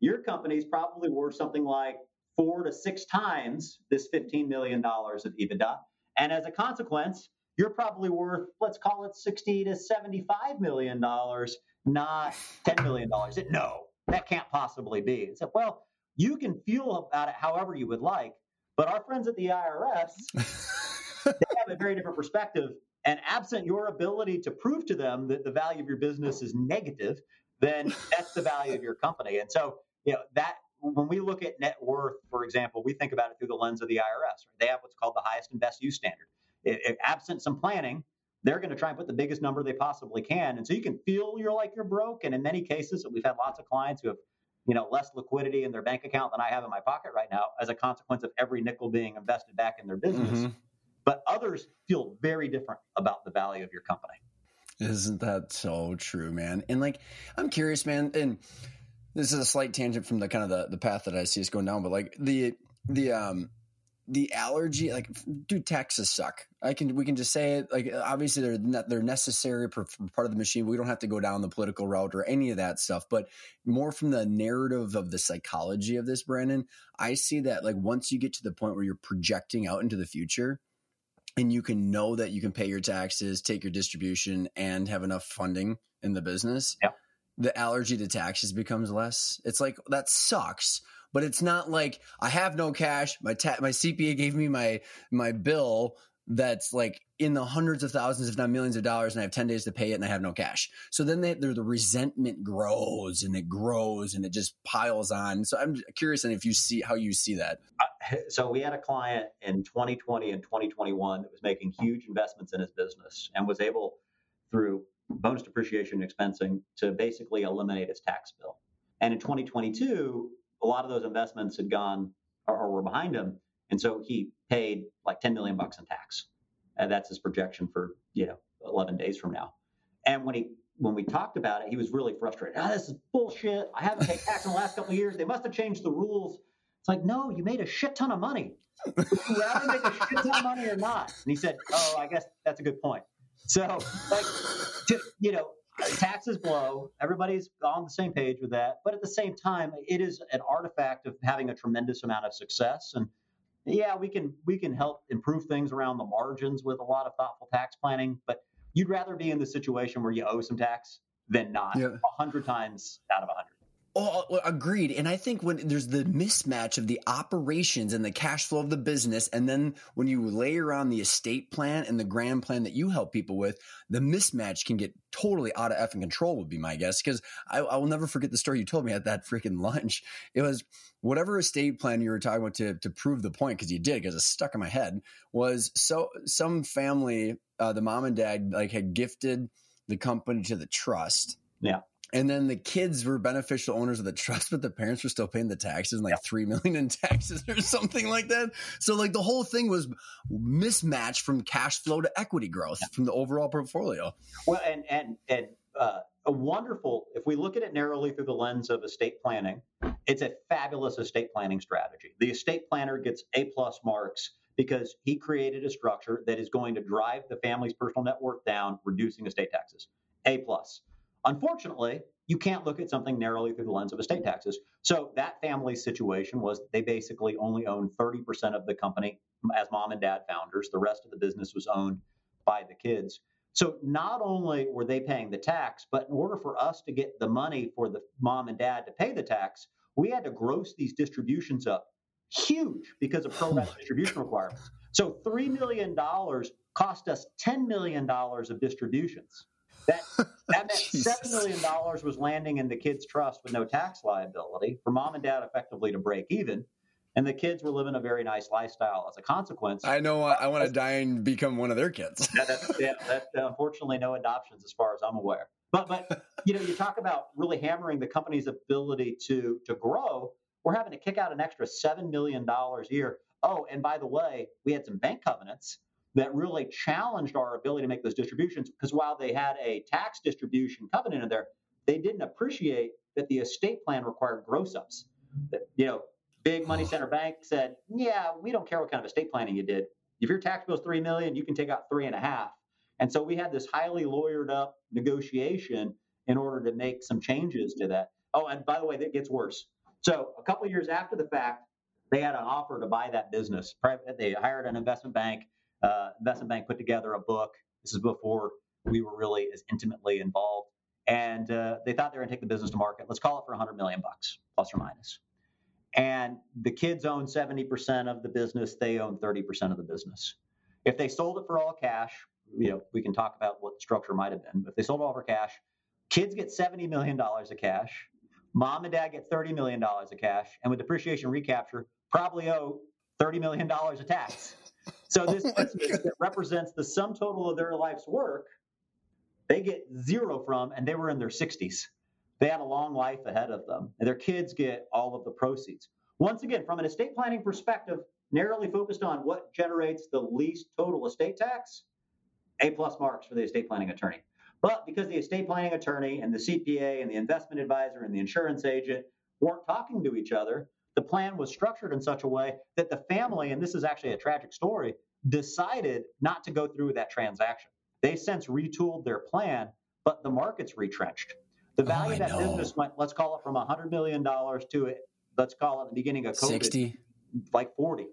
your company's probably worth something like four to six times this $15 million of EBITDA. And as a consequence, you're probably worth, let's call it 60 to 75 million dollars, not 10 million dollars. No, that can't possibly be. It's like, well, you can feel about it however you would like, but our friends at the IRS, they have a very different perspective. And absent your ability to prove to them that the value of your business is negative, then that's the value of your company. And so, you know, that when we look at net worth, for example, we think about it through the lens of the IRS. Right? They have what's called the highest and best use standard. If, absent some planning, they're going to try and put the biggest number they possibly can. And so you can feel you're like you're broke. And in many cases, we've had lots of clients who have, you know, less liquidity in their bank account than I have in my pocket right now as a consequence of every nickel being invested back in their business. Mm-hmm. But others feel very different about the value of your company. Isn't that so true, man? And like, I'm curious, man, and this is a slight tangent from the kind of the, the path that I see us going down, but like the the um the allergy like dude taxes suck i can we can just say it like obviously they're they're necessary for, for, part of the machine we don't have to go down the political route or any of that stuff but more from the narrative of the psychology of this brandon i see that like once you get to the point where you're projecting out into the future and you can know that you can pay your taxes take your distribution and have enough funding in the business yeah. The allergy to taxes becomes less it's like that sucks but it's not like I have no cash. My ta- my CPA gave me my my bill that's like in the hundreds of thousands, if not millions of dollars, and I have 10 days to pay it and I have no cash. So then they, the resentment grows and it grows and it just piles on. So I'm curious if you see how you see that. Uh, so we had a client in 2020 and 2021 that was making huge investments in his business and was able through bonus depreciation expensing to basically eliminate his tax bill. And in 2022, a lot of those investments had gone or, or were behind him, and so he paid like 10 million bucks in tax. And that's his projection for you know 11 days from now. And when he when we talked about it, he was really frustrated. Ah, this is bullshit. I haven't paid tax in the last couple of years. They must have changed the rules. It's like, no, you made a shit ton of money. Would you rather make a shit ton of money or not? And he said, oh, I guess that's a good point. So, like, to, you know, taxes blow. Everybody's on the same page with that. But at the same time, it is an artifact of having a tremendous amount of success. And yeah, we can we can help improve things around the margins with a lot of thoughtful tax planning. But you'd rather be in the situation where you owe some tax than not. A yeah. hundred times out of a hundred. Oh, agreed. And I think when there's the mismatch of the operations and the cash flow of the business, and then when you layer on the estate plan and the grand plan that you help people with, the mismatch can get totally out of effing control, would be my guess. Because I, I, will never forget the story you told me at that freaking lunch. It was whatever estate plan you were talking about to, to prove the point, because you did, because it's stuck in my head, was so some family, uh, the mom and dad, like had gifted the company to the trust. Yeah and then the kids were beneficial owners of the trust, but the parents were still paying the taxes and like three million in taxes or something like that. So like the whole thing was mismatched from cash flow to equity growth from the overall portfolio. Well, and and and uh, a wonderful. If we look at it narrowly through the lens of estate planning, it's a fabulous estate planning strategy. The estate planner gets A plus marks because he created a structure that is going to drive the family's personal net worth down, reducing estate taxes. A plus. Unfortunately, you can't look at something narrowly through the lens of estate taxes. So that family's situation was they basically only owned 30% of the company as mom and dad founders. The rest of the business was owned by the kids. So not only were they paying the tax, but in order for us to get the money for the mom and dad to pay the tax, we had to gross these distributions up huge because of pro oh rata distribution requirements. So $3 million cost us $10 million of distributions. That that meant seven million dollars was landing in the kids' trust with no tax liability for mom and dad effectively to break even. And the kids were living a very nice lifestyle as a consequence. I know. I, I want to die and become one of their kids. yeah, that, yeah, that, uh, unfortunately, no adoptions as far as I'm aware. But but you know, you talk about really hammering the company's ability to to grow. We're having to kick out an extra seven million dollars a year. Oh, and by the way, we had some bank covenants that really challenged our ability to make those distributions because while they had a tax distribution covenant in there, they didn't appreciate that the estate plan required gross ups. You know, big money center bank said, yeah, we don't care what kind of estate planning you did. If your tax bill is three million, you can take out three and a half. And so we had this highly lawyered up negotiation in order to make some changes to that. Oh, and by the way, that gets worse. So a couple years after the fact, they had an offer to buy that business. Private they hired an investment bank uh, investment bank put together a book. This is before we were really as intimately involved, and uh, they thought they were going to take the business to market. Let's call it for 100 million bucks, plus or minus. And the kids own 70% of the business. They own 30% of the business. If they sold it for all cash, you know, we can talk about what the structure might have been. But if they sold all for cash, kids get $70 million of cash. Mom and dad get $30 million of cash. And with depreciation recapture, probably owe $30 million of tax. So oh this oh that represents the sum total of their life's work, they get zero from, and they were in their 60s. They had a long life ahead of them, and their kids get all of the proceeds. Once again, from an estate planning perspective, narrowly focused on what generates the least total estate tax, A plus marks for the estate planning attorney. But because the estate planning attorney and the CPA and the investment advisor and the insurance agent weren't talking to each other, the plan was structured in such a way that the family, and this is actually a tragic story, decided not to go through with that transaction. They since retooled their plan, but the market's retrenched. The oh, value oh, of that know. business went, let's call it from $100 million to it, let's call it the beginning of COVID, 60, like 40.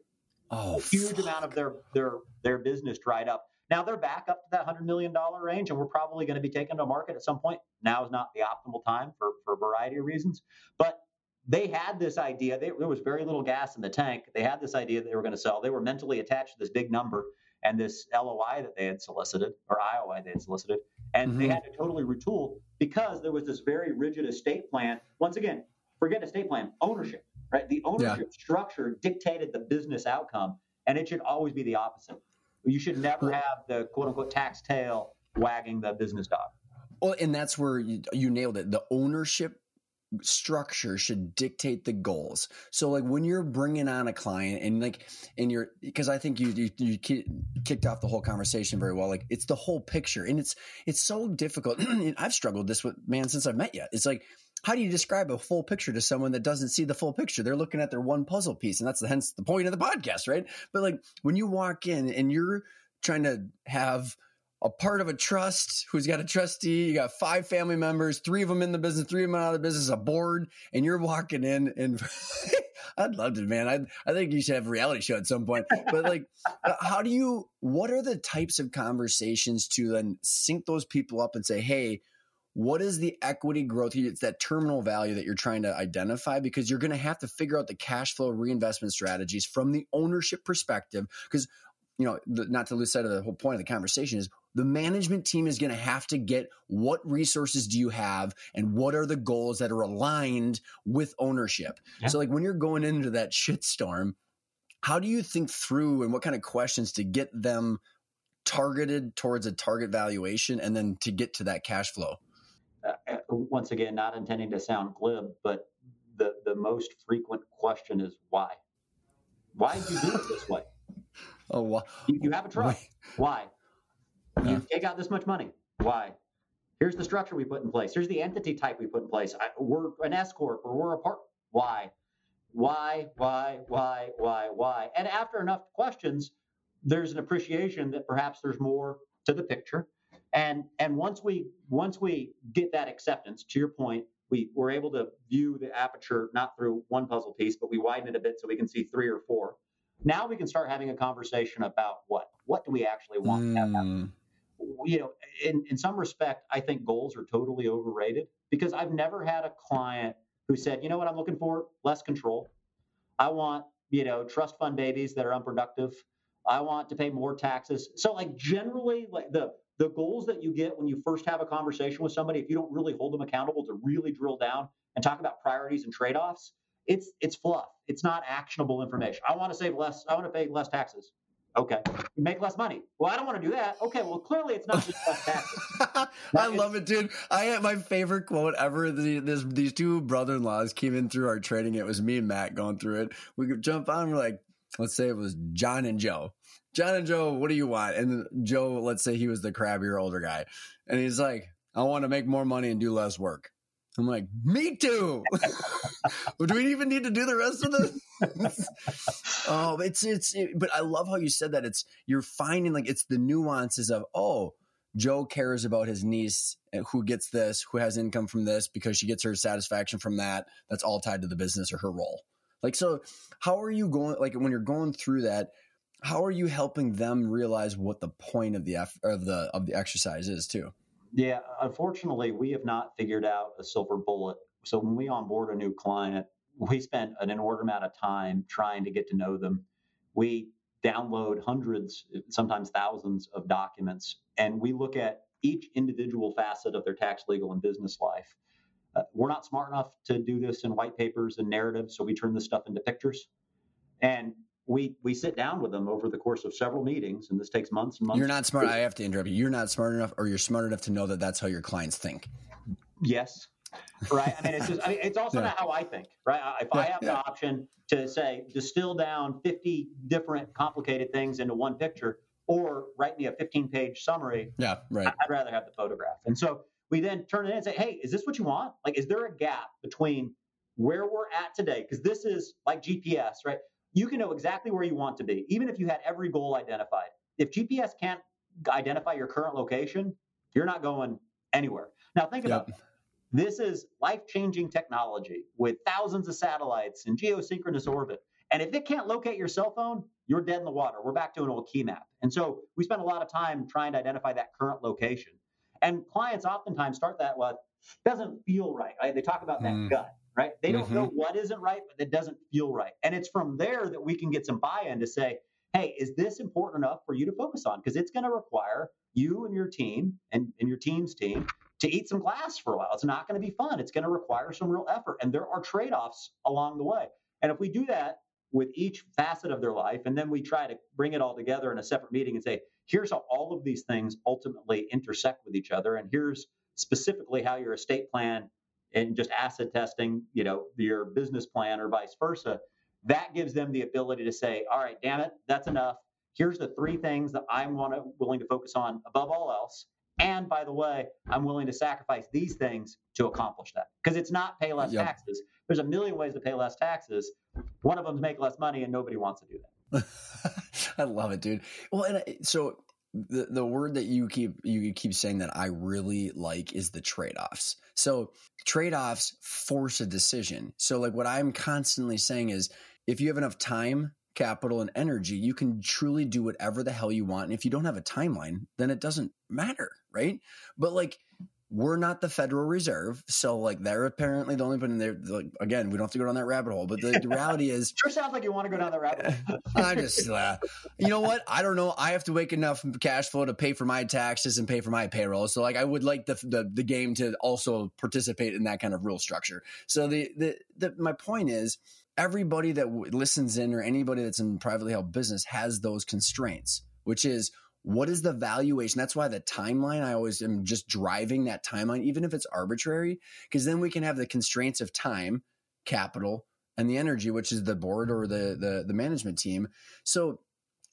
Oh, a huge fuck. amount of their their their business dried up. Now they're back up to that hundred million dollar range, and we're probably going to be taken to market at some point. Now is not the optimal time for for a variety of reasons, but they had this idea. They, there was very little gas in the tank. They had this idea that they were going to sell. They were mentally attached to this big number and this LOI that they had solicited or IOI they had solicited, and mm-hmm. they had to totally retool because there was this very rigid estate plan. Once again, forget estate plan, ownership right? The ownership yeah. structure dictated the business outcome, and it should always be the opposite. You should never have the quote unquote tax tail wagging the business dog. Well, and that's where you, you nailed it. The ownership structure should dictate the goals. So like when you're bringing on a client and like and you're because I think you, you you kicked off the whole conversation very well. Like it's the whole picture and it's it's so difficult. I've struggled this with man since I've met you. It's like how do you describe a full picture to someone that doesn't see the full picture? They're looking at their one puzzle piece, and that's hence the point of the podcast, right? But like when you walk in and you're trying to have a part of a trust who's got a trustee, you got five family members, three of them in the business, three of them out of the business, a board, and you're walking in and I'd love it, man. I I think you should have a reality show at some point. But like, uh, how do you? What are the types of conversations to then sync those people up and say, hey, what is the equity growth? It's that terminal value that you're trying to identify because you're going to have to figure out the cash flow reinvestment strategies from the ownership perspective. Because, you know, not to lose sight of the whole point of the conversation is the management team is going to have to get what resources do you have and what are the goals that are aligned with ownership. Yeah. So, like when you're going into that shitstorm, how do you think through and what kind of questions to get them targeted towards a target valuation and then to get to that cash flow? Uh, uh, once again, not intending to sound glib, but the, the most frequent question is why? Why did you do it this way? Oh, why? You, you have a truck. Why? Yeah. You take out this much money. Why? Here's the structure we put in place. Here's the entity type we put in place. I, we're an S corp or we're a part. Why? Why? Why? Why? Why? Why? And after enough questions, there's an appreciation that perhaps there's more to the picture and and once we once we get that acceptance, to your point, we were able to view the aperture not through one puzzle piece, but we widen it a bit so we can see three or four. Now we can start having a conversation about what what do we actually want mm. to have happen. Hmm. You know, in, in some respect, I think goals are totally overrated because I've never had a client who said, you know what I'm looking for? Less control. I want, you know, trust fund babies that are unproductive. I want to pay more taxes. So like generally like the the goals that you get when you first have a conversation with somebody, if you don't really hold them accountable to really drill down and talk about priorities and trade-offs, it's it's fluff. It's not actionable information. I want to save less. I want to pay less taxes. Okay. You make less money. Well, I don't want to do that. Okay. Well, clearly it's not just less taxes. I love it, dude. I had my favorite quote ever. The, this, these two brother-in-laws came in through our training. It was me and Matt going through it. We could jump on. We're like, let's say it was John and Joe. John and Joe, what do you want? And Joe, let's say he was the crabbier older guy. And he's like, I want to make more money and do less work. I'm like, me too. do we even need to do the rest of this? oh, it's it's. It, but I love how you said that. It's you're finding like it's the nuances of oh, Joe cares about his niece eh, who gets this, who has income from this because she gets her satisfaction from that. That's all tied to the business or her role. Like so, how are you going? Like when you're going through that, how are you helping them realize what the point of the of the of the exercise is too? Yeah, unfortunately, we have not figured out a silver bullet. So when we onboard a new client, we spend an inordinate amount of time trying to get to know them. We download hundreds, sometimes thousands of documents, and we look at each individual facet of their tax, legal, and business life. Uh, we're not smart enough to do this in white papers and narratives, so we turn this stuff into pictures. And we we sit down with them over the course of several meetings, and this takes months and months. You're not smart. I have to interrupt you. You're not smart enough, or you're smart enough to know that that's how your clients think. Yes, right. I mean, it's just. I mean, it's also yeah. not how I think. Right. If I have yeah. the option to say distill down 50 different complicated things into one picture, or write me a 15 page summary. Yeah, right. I'd rather have the photograph. And so we then turn it in and say, hey, is this what you want? Like, is there a gap between where we're at today? Because this is like GPS, right? You can know exactly where you want to be, even if you had every goal identified. If GPS can't identify your current location, you're not going anywhere. Now, think about yep. this is life changing technology with thousands of satellites in geosynchronous orbit. And if it can't locate your cell phone, you're dead in the water. We're back to an old key map. And so we spend a lot of time trying to identify that current location. And clients oftentimes start that with, doesn't feel right. right? They talk about that mm. gut right? They don't mm-hmm. know what isn't right, but it doesn't feel right. And it's from there that we can get some buy in to say, hey, is this important enough for you to focus on? Because it's going to require you and your team and, and your team's team to eat some glass for a while. It's not going to be fun. It's going to require some real effort. And there are trade offs along the way. And if we do that with each facet of their life, and then we try to bring it all together in a separate meeting and say, here's how all of these things ultimately intersect with each other. And here's specifically how your estate plan and just asset testing, you know, your business plan or vice versa, that gives them the ability to say, all right, damn it, that's enough. Here's the three things that I'm wanna, willing to focus on above all else. And by the way, I'm willing to sacrifice these things to accomplish that. Because it's not pay less yep. taxes. There's a million ways to pay less taxes. One of them is make less money, and nobody wants to do that. I love it, dude. Well, and uh, so the the word that you keep you keep saying that I really like is the trade-offs. So trade-offs force a decision. So like what I'm constantly saying is if you have enough time, capital and energy, you can truly do whatever the hell you want. And if you don't have a timeline, then it doesn't matter, right? But like we're not the Federal Reserve, so like they're apparently the only one in there. Like again, we don't have to go down that rabbit hole. But the, the reality is, sure sounds like you want to go down that rabbit hole. I just, uh, you know what? I don't know. I have to make enough cash flow to pay for my taxes and pay for my payroll. So like, I would like the the, the game to also participate in that kind of rule structure. So the the, the my point is, everybody that w- listens in or anybody that's in privately held business has those constraints, which is what is the valuation? That's why the timeline, I always am just driving that timeline, even if it's arbitrary, because then we can have the constraints of time, capital, and the energy, which is the board or the, the, the management team. So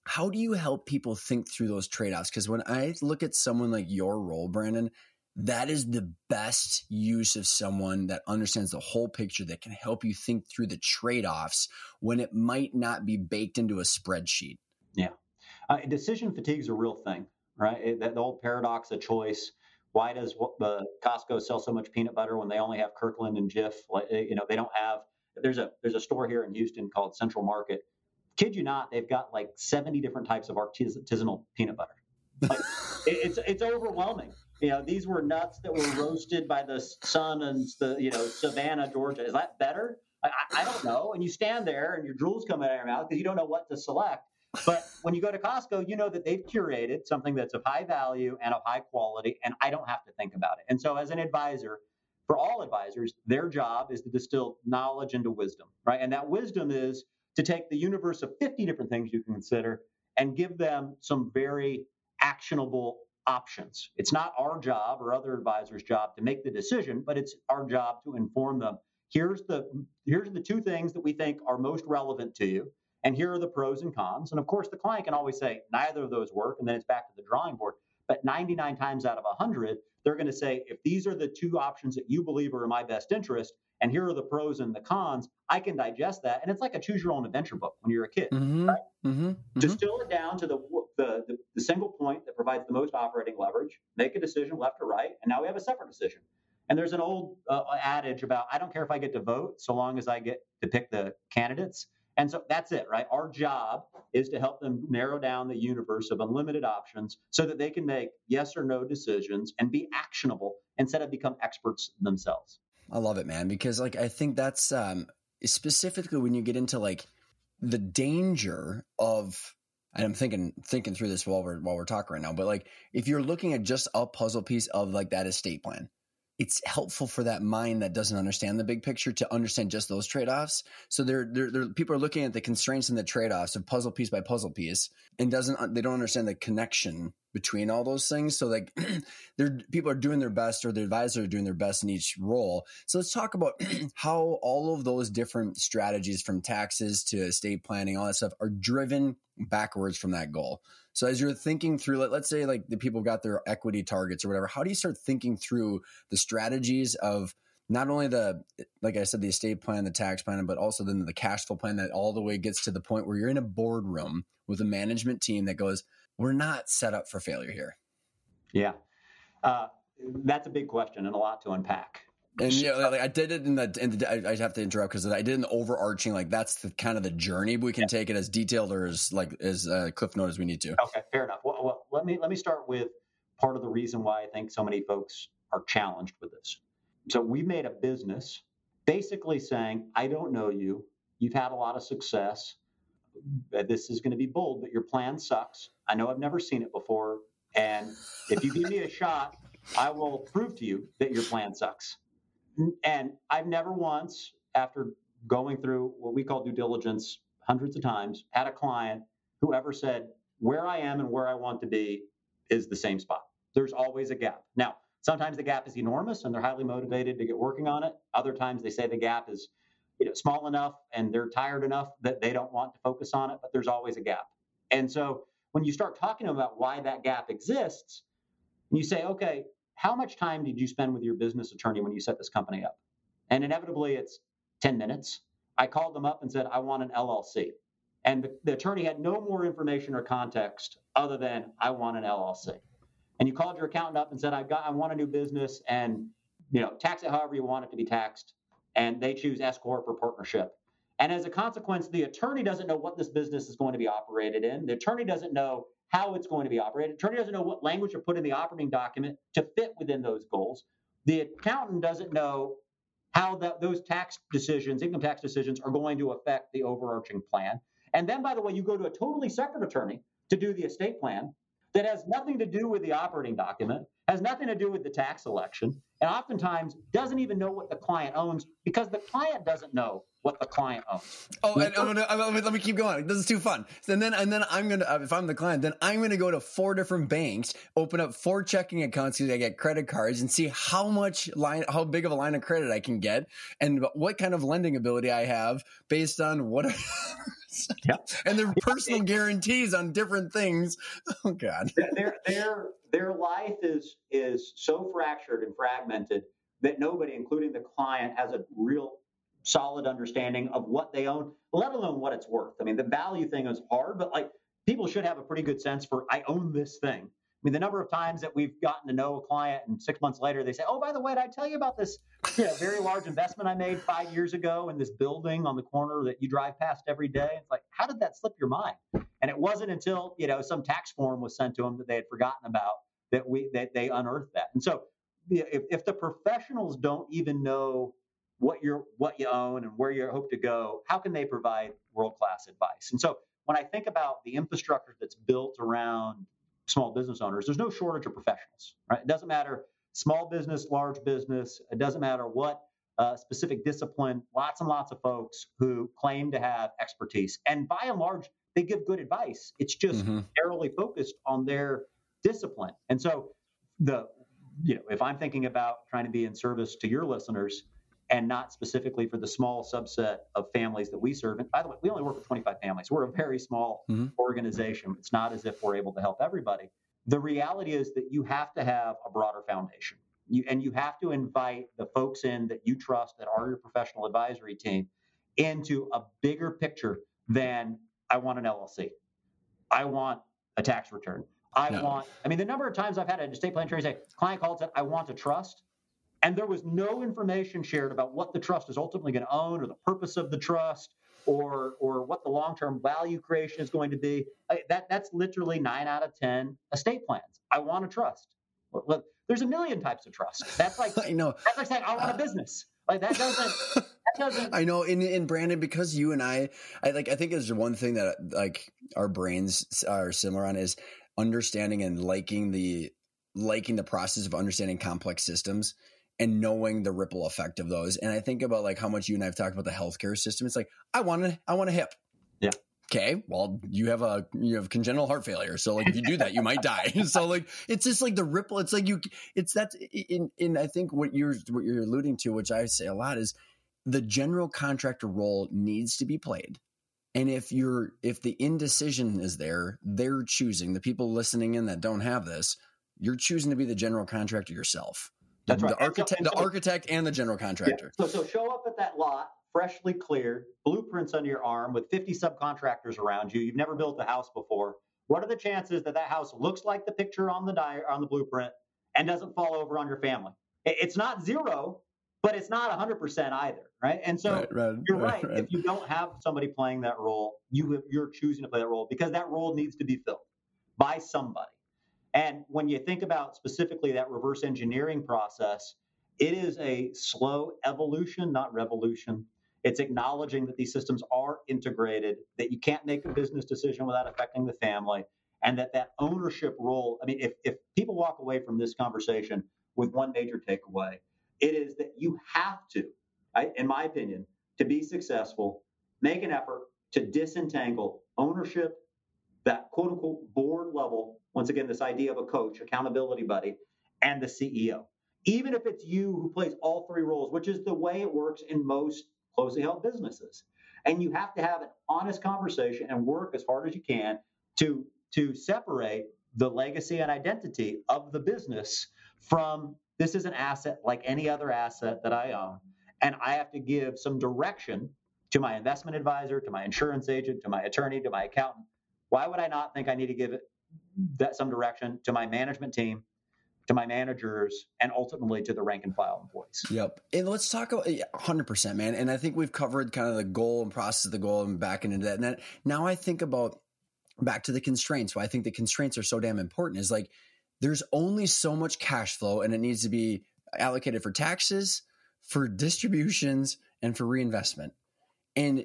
how do you help people think through those trade-offs? Because when I look at someone like your role, Brandon, that is the best use of someone that understands the whole picture that can help you think through the trade-offs when it might not be baked into a spreadsheet. Yeah. Uh, decision fatigue is a real thing, right? It, the old paradox of choice. Why does uh, Costco sell so much peanut butter when they only have Kirkland and Jif? Like, eh, you know, they don't have. There's a there's a store here in Houston called Central Market. Kid you not, they've got like 70 different types of artisanal peanut butter. Like, it, it's it's overwhelming. You know, these were nuts that were roasted by the sun and the you know Savannah, Georgia. Is that better? I, I don't know. And you stand there and your drool's coming out of your mouth because you don't know what to select. But when you go to Costco, you know that they've curated something that's of high value and of high quality, and I don't have to think about it. And so, as an advisor, for all advisors, their job is to distill knowledge into wisdom, right? And that wisdom is to take the universe of 50 different things you can consider and give them some very actionable options. It's not our job or other advisors' job to make the decision, but it's our job to inform them. Here's the here's the two things that we think are most relevant to you and here are the pros and cons. And of course, the client can always say neither of those work, and then it's back to the drawing board. But 99 times out of 100, they're going to say, if these are the two options that you believe are in my best interest, and here are the pros and the cons, I can digest that. And it's like a choose your own adventure book when you're a kid. Mm-hmm. Right? Mm-hmm. mm-hmm. Distill it down to the, the, the, the single point that provides the most operating leverage, make a decision left or right, and now we have a separate decision. And there's an old uh, adage about I don't care if I get to vote so long as I get to pick the candidates. And so that's it, right? Our job is to help them narrow down the universe of unlimited options so that they can make yes or no decisions and be actionable instead of become experts themselves. I love it, man, because like I think that's um specifically when you get into like the danger of and I'm thinking thinking through this while we're while we're talking right now, but like if you're looking at just a puzzle piece of like that estate plan, it's helpful for that mind that doesn't understand the big picture to understand just those trade-offs. So they're, they're, they're people are looking at the constraints and the trade-offs of puzzle piece by puzzle piece and doesn't they don't understand the connection between all those things. So like they're people are doing their best or the advisors are doing their best in each role. So let's talk about how all of those different strategies from taxes to estate planning, all that stuff are driven backwards from that goal. So as you're thinking through, let, let's say like the people got their equity targets or whatever, how do you start thinking through the strategies of not only the like I said, the estate plan, the tax plan, but also then the cash flow plan that all the way gets to the point where you're in a boardroom with a management team that goes, we're not set up for failure here. Yeah, uh, that's a big question and a lot to unpack. And yeah, like I did it in the, in the I, I have to interrupt because I did an overarching like that's the kind of the journey. But we can yeah. take it as detailed or as like as uh, cliff note as we need to. Okay, fair enough. Well, well, let me let me start with part of the reason why I think so many folks are challenged with this. So we made a business basically saying, I don't know you. You've had a lot of success. This is going to be bold, but your plan sucks. I know I've never seen it before, and if you give me a shot, I will prove to you that your plan sucks and I've never once, after going through what we call due diligence hundreds of times, had a client who ever said, where I am and where I want to be is the same spot. There's always a gap. Now, sometimes the gap is enormous and they're highly motivated to get working on it. Other times they say the gap is you know, small enough and they're tired enough that they don't want to focus on it, but there's always a gap. And so when you start talking about why that gap exists, you say, okay, how much time did you spend with your business attorney when you set this company up? And inevitably, it's 10 minutes. I called them up and said, I want an LLC. And the, the, attorney had no more information or context other than, I want an LLC. And you called your accountant up and said, I've got, I want a new business and, you know, tax it however you want it to be taxed. And they choose S Corp or partnership. And as a consequence, the attorney doesn't know what this business is going to be operated in. The attorney doesn't know how it's going to be operated. Attorney doesn't know what language to put in the operating document to fit within those goals. The accountant doesn't know how that, those tax decisions, income tax decisions, are going to affect the overarching plan. And then, by the way, you go to a totally separate attorney to do the estate plan that has nothing to do with the operating document, has nothing to do with the tax election, and oftentimes doesn't even know what the client owns because the client doesn't know what the client owns. Oh, and oh, I'm gonna, let me keep going. This is too fun. And then, and then I'm gonna, if I'm the client, then I'm gonna go to four different banks, open up four checking accounts because I get credit cards, and see how much line, how big of a line of credit I can get, and what kind of lending ability I have based on what. yeah. and their personal guarantees on different things. Oh God, their their their life is is so fractured and fragmented that nobody, including the client, has a real solid understanding of what they own, let alone what it's worth. I mean, the value thing is hard, but like people should have a pretty good sense for I own this thing. Mean, the number of times that we've gotten to know a client and six months later they say, "Oh, by the way, did I tell you about this you know, very large investment I made five years ago in this building on the corner that you drive past every day?" It's like, how did that slip your mind? And it wasn't until you know some tax form was sent to them that they had forgotten about that we that they unearthed that. And so, if, if the professionals don't even know what you're what you own and where you hope to go, how can they provide world class advice? And so when I think about the infrastructure that's built around small business owners, there's no shortage of professionals. Right? It doesn't matter small business, large business. It doesn't matter what uh, specific discipline. Lots and lots of folks who claim to have expertise, and by and large, they give good advice. It's just mm-hmm. narrowly focused on their discipline. And so the you know, if I'm thinking about trying to be in service to your listeners, and not specifically for the small subset of families that we serve. And by the way, we only work with 25 families. We're a very small mm-hmm. organization. It's not as if we're able to help everybody. The reality is that you have to have a broader foundation. You, and you have to invite the folks in that you trust that are your professional advisory team into a bigger picture than I want an LLC. I want a tax return. I no. want, I mean, the number of times I've had a estate plan attorney say, client called said, I want a trust. And there was no information shared about what the trust is ultimately going to own or the purpose of the trust or or what the long-term value creation is going to be. That that's literally nine out of ten estate plans. I want a trust. Look, there's a million types of trust. That's like I know. That's like saying I want a business. Like that doesn't. that doesn't. I know. In in Brandon, because you and I, I like. I think there's one thing that like our brains are similar on is understanding and liking the liking the process of understanding complex systems and knowing the ripple effect of those. And I think about like how much you and I have talked about the healthcare system. It's like I want to, I want a hip. Yeah. Okay. Well, you have a you have congenital heart failure, so like if you do that, you might die. so like it's just like the ripple. It's like you. It's that's in in I think what you're what you're alluding to, which I say a lot, is the general contractor role needs to be played. And if you're if the indecision is there, they're choosing the people listening in that don't have this. You're choosing to be the general contractor yourself. That's the, right. The architect, and so, the architect, and the general contractor. Yeah. So, so show up at that lot freshly cleared, blueprints under your arm, with 50 subcontractors around you. You've never built a house before. What are the chances that that house looks like the picture on the di- on the blueprint and doesn't fall over on your family? It's not zero, but it's not 100% either, right? And so right, right, you're right, right, If you don't have somebody playing that role, you you're choosing to play that role because that role needs to be filled by somebody. And when you think about specifically that reverse engineering process, it is a slow evolution, not revolution. It's acknowledging that these systems are integrated, that you can't make a business decision without affecting the family, and that that ownership role. I mean, if, if people walk away from this conversation with one major takeaway, it is that you have to, in my opinion, to be successful, make an effort to disentangle ownership, that quote unquote board level. Once again, this idea of a coach, accountability buddy, and the CEO. Even if it's you who plays all three roles, which is the way it works in most closely held businesses. And you have to have an honest conversation and work as hard as you can to, to separate the legacy and identity of the business from this is an asset like any other asset that I own. And I have to give some direction to my investment advisor, to my insurance agent, to my attorney, to my accountant. Why would I not think I need to give that some direction to my management team, to my managers, and ultimately to the rank and file employees? Yep. And let's talk about 100%, man. And I think we've covered kind of the goal and process of the goal and back into that. And now I think about back to the constraints. Why I think the constraints are so damn important is like there's only so much cash flow and it needs to be allocated for taxes, for distributions, and for reinvestment. And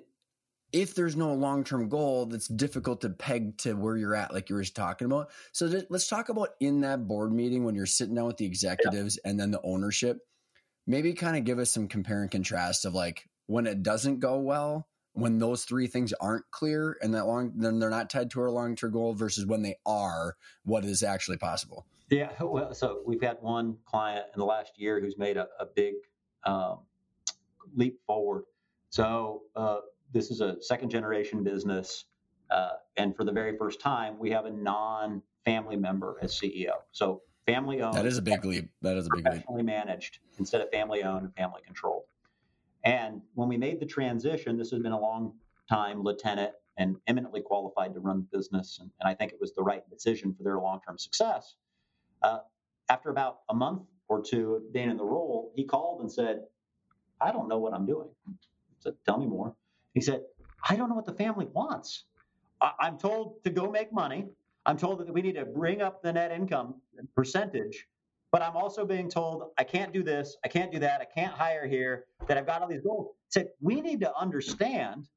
if there's no long term goal, that's difficult to peg to where you're at, like you were just talking about. So th- let's talk about in that board meeting when you're sitting down with the executives yeah. and then the ownership. Maybe kind of give us some compare and contrast of like when it doesn't go well, when those three things aren't clear and that long then they're not tied to our long term goal versus when they are what is actually possible yeah well so we've had one client in the last year who's made a, a big um, leap forward so uh, this is a second generation business uh, and for the very first time we have a non family member as ceo so family owned that is a big leap that is a big leap managed instead of family owned and family controlled and when we made the transition, this has been a long time lieutenant and eminently qualified to run the business. And, and I think it was the right decision for their long term success. Uh, after about a month or two of being in the role, he called and said, I don't know what I'm doing. I said, Tell me more. He said, I don't know what the family wants. I- I'm told to go make money. I'm told that we need to bring up the net income percentage but I'm also being told I can't do this, I can't do that, I can't hire here, that I've got all these goals. Said we need to understand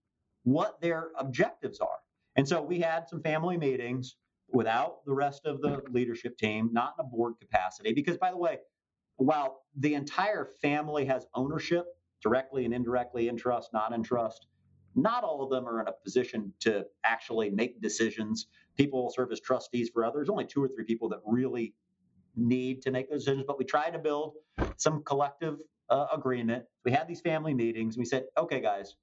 what their objectives are. And so we had some family meetings without the rest of the leadership team, not in a board capacity. Because by the way, while the entire family has ownership directly and indirectly in trust, not in trust, not all of them are in a position to actually make decisions. People serve as trustees for others. Only two or three people that really need to make those decisions, but we try to build some collective uh, agreement. We had these family meetings. We said, okay, guys,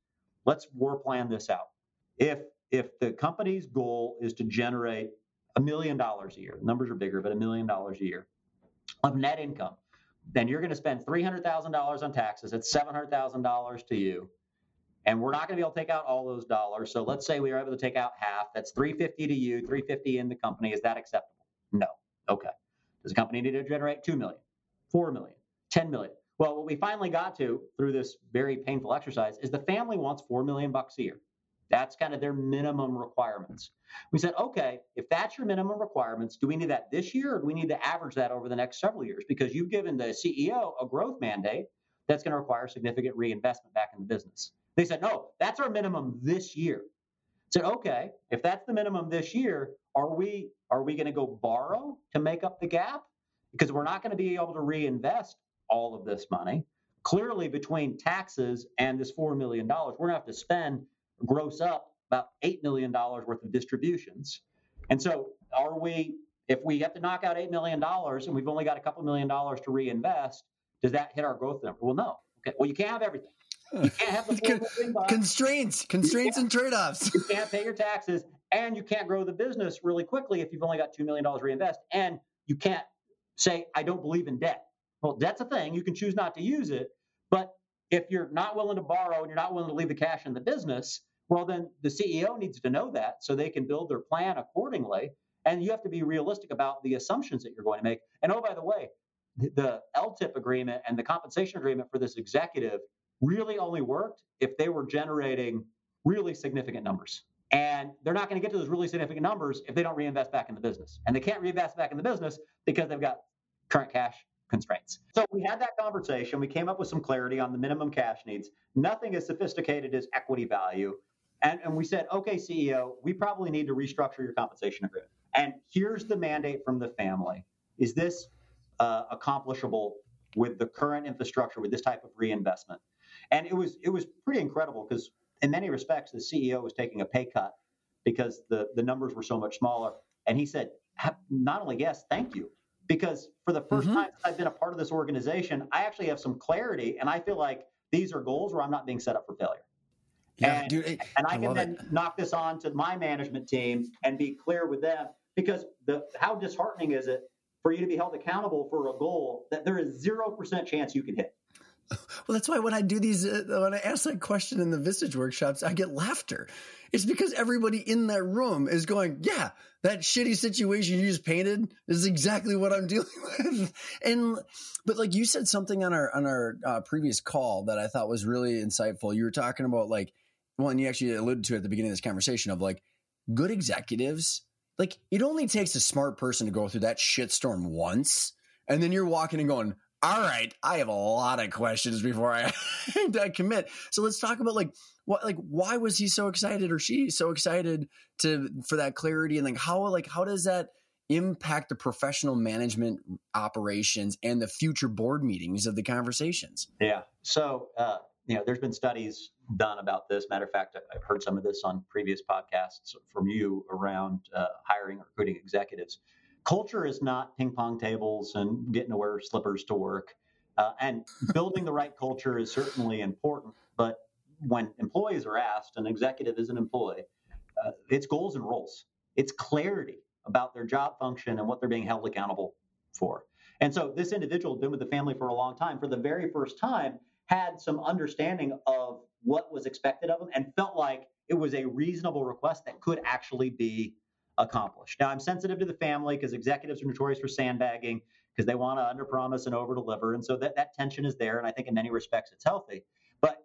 let's war plan this out. If if the company's goal is to generate a million dollars a year, numbers are bigger, but a million dollars a year of net income, then you're going to spend three hundred thousand dollars on taxes. It's seven hundred thousand dollars to you. And we're not going to be able to take out all those dollars. So let's say we are able to take out half. That's 350 to you, 350 in the company. Is that acceptable? No. Okay. Does the company need to generate 2 million, 4 million, 10 million? Well, what we finally got to through this very painful exercise is the family wants 4 million bucks a year. That's kind of their minimum requirements. We said, okay, if that's your minimum requirements, do we need that this year or do we need to average that over the next several years? Because you've given the CEO a growth mandate that's going to require significant reinvestment back in the business. They said, no, that's our minimum this year. I said, okay, if that's the minimum this year, are we are we going to go borrow to make up the gap? Because we're not going to be able to reinvest all of this money. Clearly, between taxes and this $4 million, we're going to have to spend, gross up about $8 million worth of distributions. And so, are we, if we have to knock out $8 million and we've only got a couple million dollars to reinvest, does that hit our growth number? Well, no. Okay. Well, you can't have everything. You can't have the constraints, constraints, and trade-offs. You can't pay your taxes, and you can't grow the business really quickly if you've only got two million dollars reinvest, and you can't say I don't believe in debt. Well, that's a thing. You can choose not to use it, but if you're not willing to borrow and you're not willing to leave the cash in the business, well, then the CEO needs to know that so they can build their plan accordingly. And you have to be realistic about the assumptions that you're going to make. And oh, by the way, the LTIP agreement and the compensation agreement for this executive really only worked if they were generating really significant numbers. And they're not going to get to those really significant numbers if they don't reinvest back in the business. And they can't reinvest back in the business because they've got current cash constraints. So we had that conversation. We came up with some clarity on the minimum cash needs. Nothing as sophisticated as equity value. And, and we said, okay, CEO, we probably need to restructure your compensation agreement. And here's the mandate from the family. Is this uh, accomplishable with the current infrastructure, with this type of reinvestment? And it was it was pretty incredible because in many respects the CEO was taking a pay cut because the the numbers were so much smaller. And he said, not only yes, thank you, because for the 1st mm-hmm. time I've been a part of this organization, I actually have some clarity, and I feel like these are goals where I'm not being set up for failure. Yeah, and, dude, it, and I, I can then it. knock this on to my management team and be clear with them because the how disheartening is it for you to be held accountable for a goal that there is zero percent chance you can hit. Well, that's why when I do these, uh, when I ask that question in the Vistage workshops, I get laughter. It's because everybody in that room is going, yeah, that shitty situation you just painted is exactly what I'm dealing with. And, but like you said something on our, on our uh, previous call that I thought was really insightful. You were talking about like, well, and you actually alluded to at the beginning of this conversation of like good executives. Like it only takes a smart person to go through that shitstorm once. And then you're walking and going, all right, I have a lot of questions before I, commit. So let's talk about like what like why was he so excited or she so excited to for that clarity and like how like how does that impact the professional management operations and the future board meetings of the conversations? Yeah. So uh, you know, there's been studies done about this. Matter of fact, I've heard some of this on previous podcasts from you around uh, hiring, recruiting executives culture is not ping pong tables and getting to wear slippers to work. Uh, and building the right culture is certainly important. But when employees are asked, an executive is an employee, uh, it's goals and roles. It's clarity about their job function and what they're being held accountable for. And so this individual had been with the family for a long time. For the very first time, had some understanding of what was expected of them and felt like it was a reasonable request that could actually be accomplished. Now, I'm sensitive to the family because executives are notorious for sandbagging because they want to underpromise and overdeliver, and so that that tension is there. And I think in many respects it's healthy. But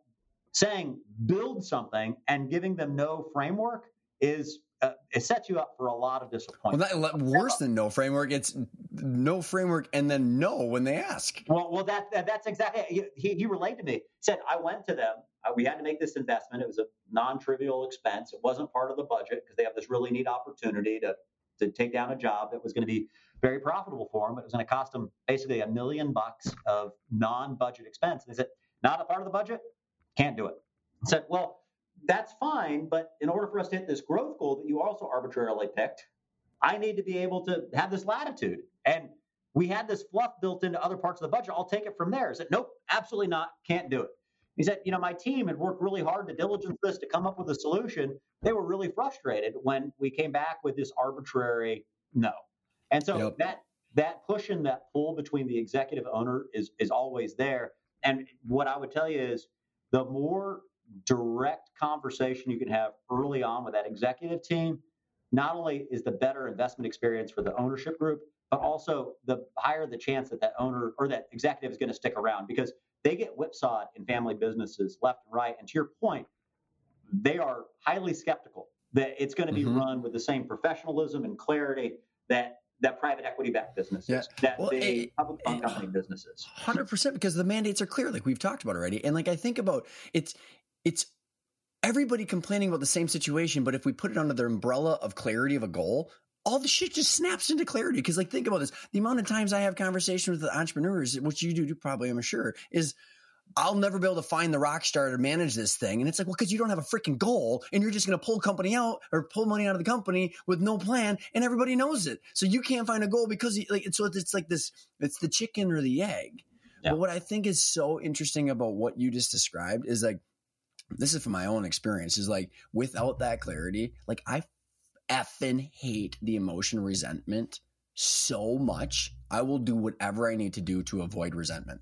saying build something and giving them no framework is uh, it sets you up for a lot of disappointment. Well, that, worse than no framework, it's no framework and then no when they ask. Well, well, that, that that's exactly. He, he relayed to me. He said I went to them. Uh, we had to make this investment. It was a non-trivial expense. It wasn't part of the budget because they have this really neat opportunity to to take down a job that was going to be very profitable for them. It was going to cost them basically a million bucks of non-budget expense. And they said, not a part of the budget, can't do it. I said, well, that's fine, but in order for us to hit this growth goal that you also arbitrarily picked, I need to be able to have this latitude. And we had this fluff built into other parts of the budget. I'll take it from there. I said, nope, absolutely not. Can't do it. He said, you know, my team had worked really hard to diligence this to come up with a solution. They were really frustrated when we came back with this arbitrary no. And so yep. that that push and that pull between the executive owner is is always there. And what I would tell you is the more direct conversation you can have early on with that executive team, not only is the better investment experience for the ownership group, but also the higher the chance that that owner or that executive is going to stick around because they get whipsawed in family businesses left and right. And to your point, they are highly skeptical that it's going to be mm-hmm. run with the same professionalism and clarity that that private equity backed businesses, yeah. that well, big public fund company businesses. Hundred percent, because the mandates are clear, like we've talked about already. And like I think about it's it's everybody complaining about the same situation, but if we put it under the umbrella of clarity of a goal, all the shit just snaps into clarity. Because like think about this: the amount of times I have conversations with entrepreneurs, which you do probably, I'm sure, is I'll never be able to find the rock star to manage this thing. And it's like, well, because you don't have a freaking goal and you're just going to pull company out or pull money out of the company with no plan and everybody knows it. So you can't find a goal because like, so it's like this, it's the chicken or the egg. Yeah. But what I think is so interesting about what you just described is like, this is from my own experience is like without that clarity, like I effing hate the emotion resentment so much. I will do whatever I need to do to avoid resentment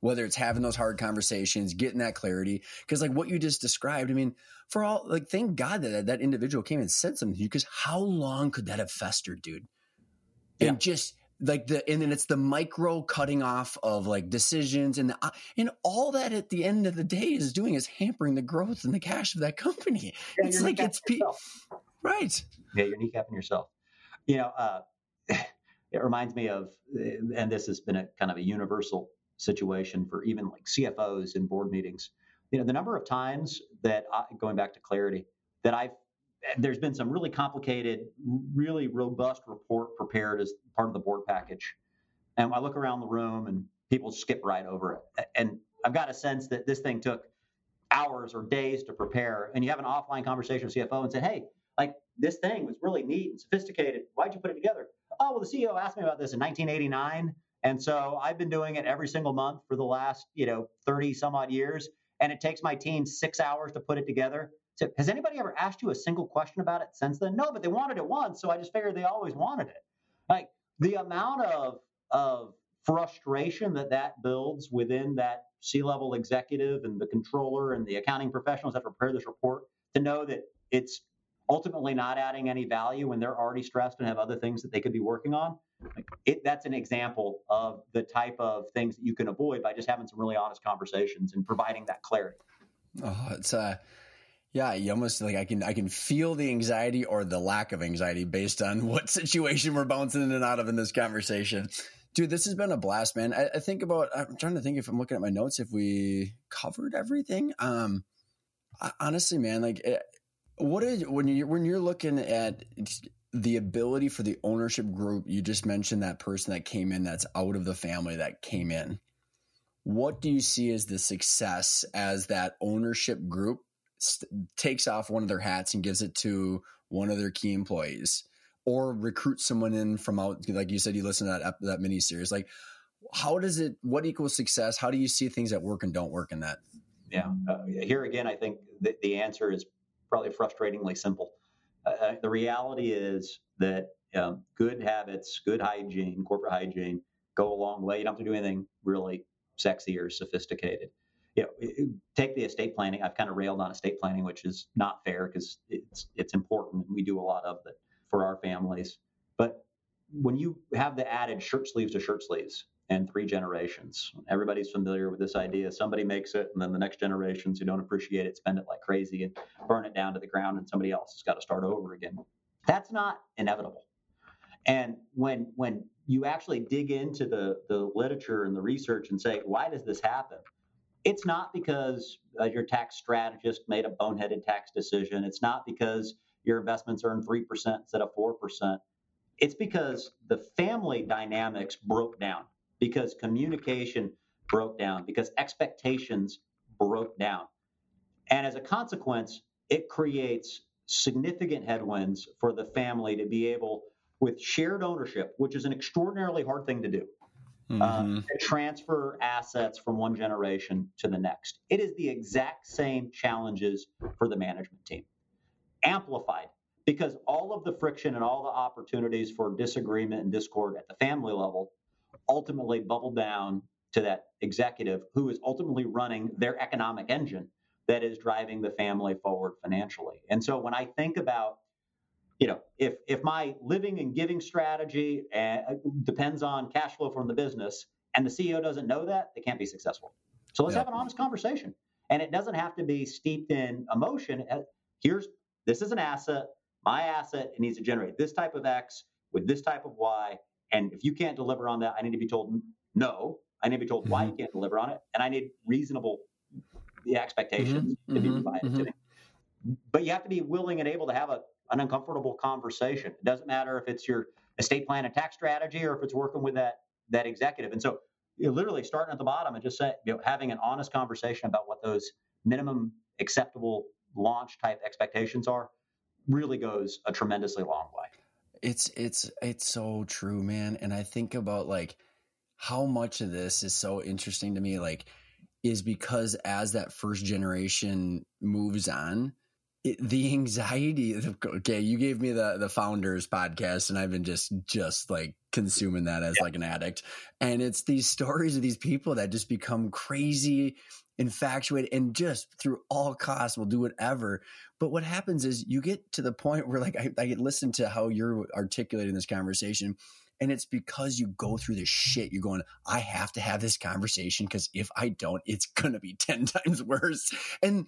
whether it's having those hard conversations, getting that clarity. Because like what you just described, I mean, for all like, thank God that that individual came and said something to you. Because how long could that have festered, dude? And yeah. just like the and then it's the micro cutting off of like decisions and the, uh, and all that at the end of the day is doing is hampering the growth and the cash of that company. Yeah, it's like it's pe- right. Yeah, you're kneecapping yourself. You know, uh, it reminds me of, and this has been a kind of a universal situation for even like CFOs in board meetings. You know, the number of times that I, going back to clarity that I've there's been some really complicated, really robust report prepared as part of the board package, and I look around the room and people skip right over it. And I've got a sense that this thing took hours or days to prepare. And you have an offline conversation with CFO and say, "Hey, this thing was really neat and sophisticated. Why'd you put it together?" Oh, well, the CEO asked me about this in 1989 and so I've been doing it every single month for the last, you know, 30 some odd years. And it takes my team six hours to put it together. So has anybody ever asked you a single question about it since then? No, but they wanted it once. So I just figured they always wanted it. Like the amount of, of frustration that that builds within that C level executive and the controller and the accounting professionals that prepare this report to know that it's ultimately not adding any value when they're already stressed and have other things that they could be working on it, that's an example of the type of things that you can avoid by just having some really honest conversations and providing that clarity. Oh, it's uh yeah, you almost like I can I can feel the anxiety or the lack of anxiety based on what situation we're bouncing in and out of in this conversation. Dude, this has been a blast, man. I, I think about I'm trying to think if I'm looking at my notes if we covered everything. Um honestly, man, like eh, what is when you when you're looking at the ability for the ownership group you just mentioned that person that came in that's out of the family that came in. What do you see as the success as that ownership group st- takes off one of their hats and gives it to one of their key employees? Or recruit someone in from out like you said you listen to that that mini series like how does it what equals success? How do you see things that work and don't work in that? Yeah. Uh, here again i think the, the answer is probably frustratingly simple uh, uh, the reality is that um, good habits, good hygiene, corporate hygiene go a long way. You don't have to do anything really sexy or sophisticated. You know, take the estate planning. I've kind of railed on estate planning, which is not fair because it's it's important. And we do a lot of it for our families. But when you have the added shirt sleeves to shirt sleeves, and three generations. Everybody's familiar with this idea. Somebody makes it, and then the next generations who don't appreciate it spend it like crazy and burn it down to the ground, and somebody else has got to start over again. That's not inevitable. And when when you actually dig into the the literature and the research and say, why does this happen? It's not because uh, your tax strategist made a boneheaded tax decision. It's not because your investments earn 3% instead of 4%. It's because the family dynamics broke down because communication broke down, because expectations broke down. And as a consequence, it creates significant headwinds for the family to be able, with shared ownership, which is an extraordinarily hard thing to do, mm-hmm. um, to transfer assets from one generation to the next. It is the exact same challenges for the management team, amplified because all of the friction and all the opportunities for disagreement and discord at the family level ultimately bubble down to that executive who is ultimately running their economic engine that is driving the family forward financially. And so when I think about you know, if if my living and giving strategy uh, depends on cash flow from the business, and the CEO doesn't know that, they can't be successful. So let's have an honest conversation. And it doesn't have to be steeped in emotion. here's this is an asset. My asset it needs to generate this type of X with this type of Y. And if you can't deliver on that, I need to be told no. I need to be told mm-hmm. why you can't deliver on it, and I need reasonable the expectations mm-hmm. to be mm-hmm. provided to me. But you have to be willing and able to have a, an uncomfortable conversation. It doesn't matter if it's your estate plan and tax strategy or if it's working with that that executive. And so, you literally starting at the bottom and just say, you know, having an honest conversation about what those minimum acceptable launch type expectations are really goes a tremendously long way. It's it's it's so true, man. And I think about like how much of this is so interesting to me, like, is because as that first generation moves on, it, the anxiety okay you gave me the the founders podcast and i've been just just like consuming that as yeah. like an addict and it's these stories of these people that just become crazy infatuated and just through all costs will do whatever but what happens is you get to the point where like i, I listen to how you're articulating this conversation and it's because you go through this shit. You're going, I have to have this conversation because if I don't, it's going to be 10 times worse. And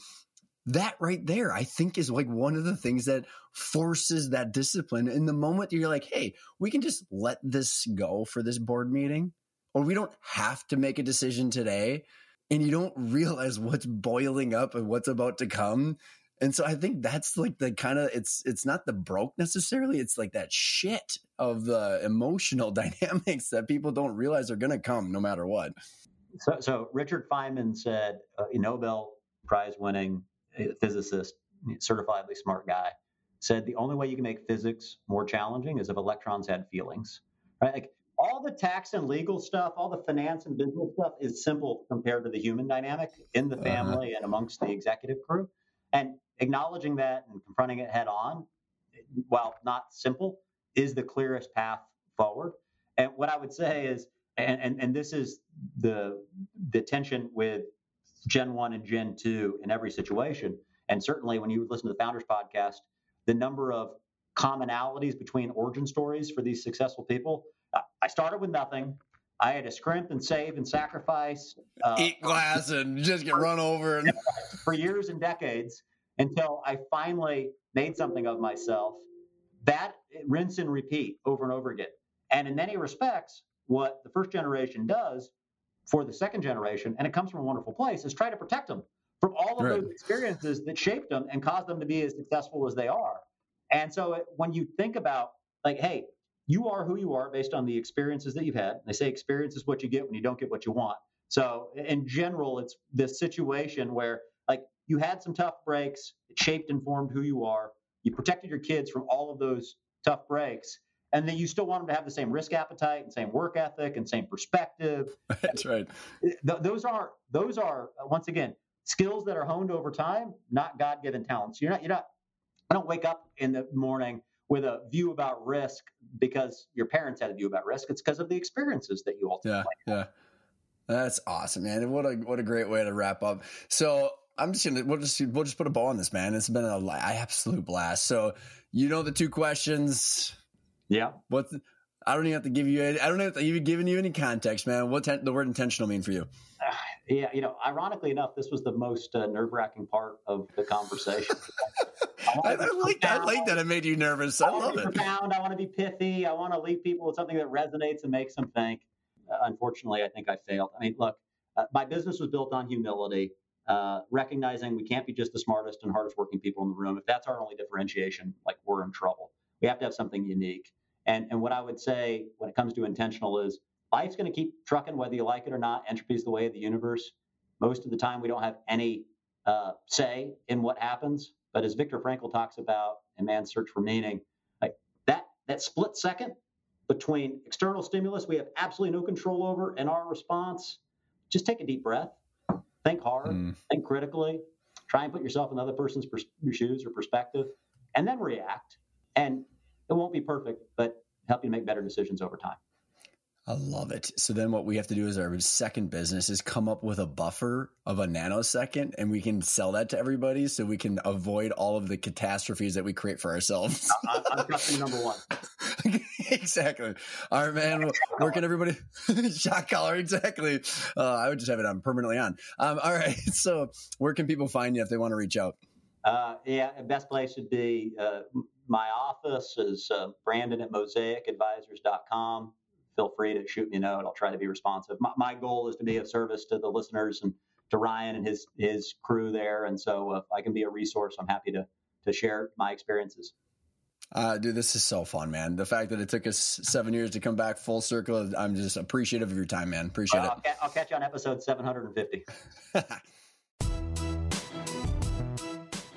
that right there, I think is like one of the things that forces that discipline. In the moment you're like, hey, we can just let this go for this board meeting, or we don't have to make a decision today. And you don't realize what's boiling up and what's about to come. And so I think that's like the kind of it's it's not the broke necessarily. It's like that shit of the emotional dynamics that people don't realize are going to come no matter what. So, so Richard Feynman said, uh, a Nobel Prize winning physicist, certifiably smart guy, said the only way you can make physics more challenging is if electrons had feelings. Right? Like all the tax and legal stuff, all the finance and business stuff is simple compared to the human dynamic in the uh-huh. family uh-huh. and amongst the executive crew. And acknowledging that and confronting it head on, while not simple, is the clearest path forward. And what I would say is, and, and, and this is the the tension with Gen 1 and Gen 2 in every situation. And certainly when you listen to the Founders podcast, the number of commonalities between origin stories for these successful people. I started with nothing. I had to scrimp and save and sacrifice. Uh, Eat glass and just get run over. And... for years and decades until I finally made something of myself. That rinse and repeat over and over again. And in many respects, what the first generation does for the second generation, and it comes from a wonderful place, is try to protect them from all of right. those experiences that shaped them and caused them to be as successful as they are. And so it, when you think about, like, hey, you are who you are based on the experiences that you've had. They say experience is what you get when you don't get what you want. So in general, it's this situation where like you had some tough breaks, it shaped and formed who you are. You protected your kids from all of those tough breaks and then you still want them to have the same risk appetite and same work ethic and same perspective. That's right. Th- those are those are uh, once again skills that are honed over time, not God-given talents. You're not you're not. I don't wake up in the morning with a view about risk because your parents had a view about risk. It's because of the experiences that you ultimately. Yeah, yeah. That's awesome, man. And what a what a great way to wrap up. So I'm just gonna we'll just we'll just put a bow on this, man. It's been a absolute blast. So you know the two questions yeah. What's I don't even have to give you. Any, I don't have to even giving you any context, man. What ten, the word intentional mean for you? Uh, yeah, you know, ironically enough, this was the most uh, nerve wracking part of the conversation. I, I, I like that. I like that. It made you nervous. I, I love it. Profound. I want to be pithy. I want to leave people with something that resonates and makes them think. Uh, unfortunately, I think I failed. I mean, look, uh, my business was built on humility. Uh, recognizing we can't be just the smartest and hardest working people in the room. If that's our only differentiation, like we're in trouble. We have to have something unique. And, and what I would say when it comes to intentional is life's going to keep trucking whether you like it or not. Entropy is the way of the universe. Most of the time, we don't have any uh, say in what happens. But as Viktor Frankl talks about in Man's Search for Meaning, like that that split second between external stimulus we have absolutely no control over and our response, just take a deep breath, think hard, mm. think critically, try and put yourself in another person's pers- shoes or perspective, and then react. And it won't be perfect, but help you make better decisions over time. I love it. So then what we have to do is our second business is come up with a buffer of a nanosecond and we can sell that to everybody so we can avoid all of the catastrophes that we create for ourselves. I'm, I'm number one. exactly. All right, man. Where can everybody shot collar? Exactly. Uh, I would just have it on permanently on. Um, all right. So where can people find you if they want to reach out? Uh, yeah, best place would be uh, my office is uh, Brandon at mosaicadvisors.com. Feel free to shoot me a note. I'll try to be responsive. My, my goal is to be of service to the listeners and to Ryan and his his crew there. And so, if I can be a resource, I'm happy to to share my experiences. Uh, dude, this is so fun, man. The fact that it took us seven years to come back full circle, I'm just appreciative of your time, man. Appreciate well, it. I'll, I'll catch you on episode 750.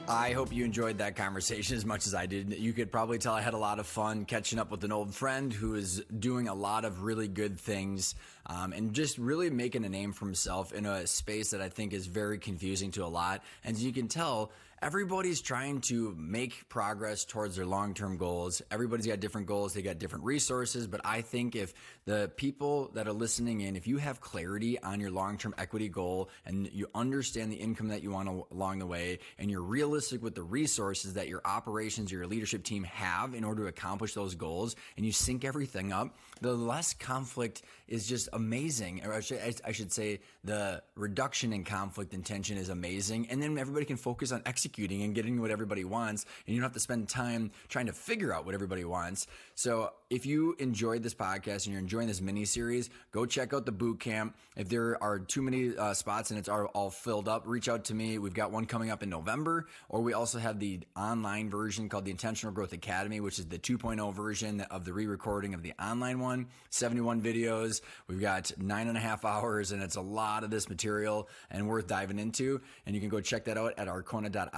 I hope you enjoyed that conversation as much as I did. You could probably tell I had a lot of fun catching up with an old friend who is doing a lot of really good things um, and just really making a name for himself in a space that I think is very confusing to a lot. And as you can tell, everybody's trying to make progress towards their long term goals. Everybody's got different goals, they got different resources. But I think if the people that are listening in, if you have clarity on your long term equity goal and you understand the income that you want along the way, and you're realistic with the resources that your operations or your leadership team have in order to accomplish those goals, and you sync everything up, the less conflict is just amazing. Or I should, I should say, the reduction in conflict and tension is amazing. And then everybody can focus on executing and getting what everybody wants. And you don't have to spend time trying to figure out what everybody wants. So if you enjoyed this podcast and you're enjoying this mini series, go check out the boot camp. If there are too many uh, spots and it's all, filled up, reach out to me. We've got one coming up in November, or we also have the online version called the Intentional Growth Academy, which is the 2.0 version of the re recording of the online one. 71 videos. We've got nine and a half hours, and it's a lot of this material and worth diving into. And you can go check that out at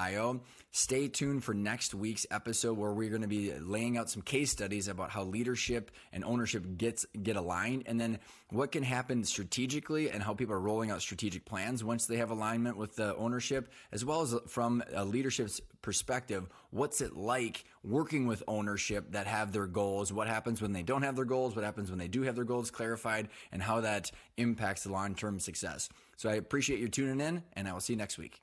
arkona.io. Stay tuned for next week's episode where we're going to be laying out some case studies about how leadership and ownership gets get aligned, and then what can happen strategically and how people are rolling out strategic plans once they have alignment with the ownership, as well as from a leadership's perspective, what's it like working with ownership that have their goals? What happens when they don't have their goals? What happens when they do have their goals clarified? And how that impacts the long term success. So I appreciate you tuning in, and I will see you next week.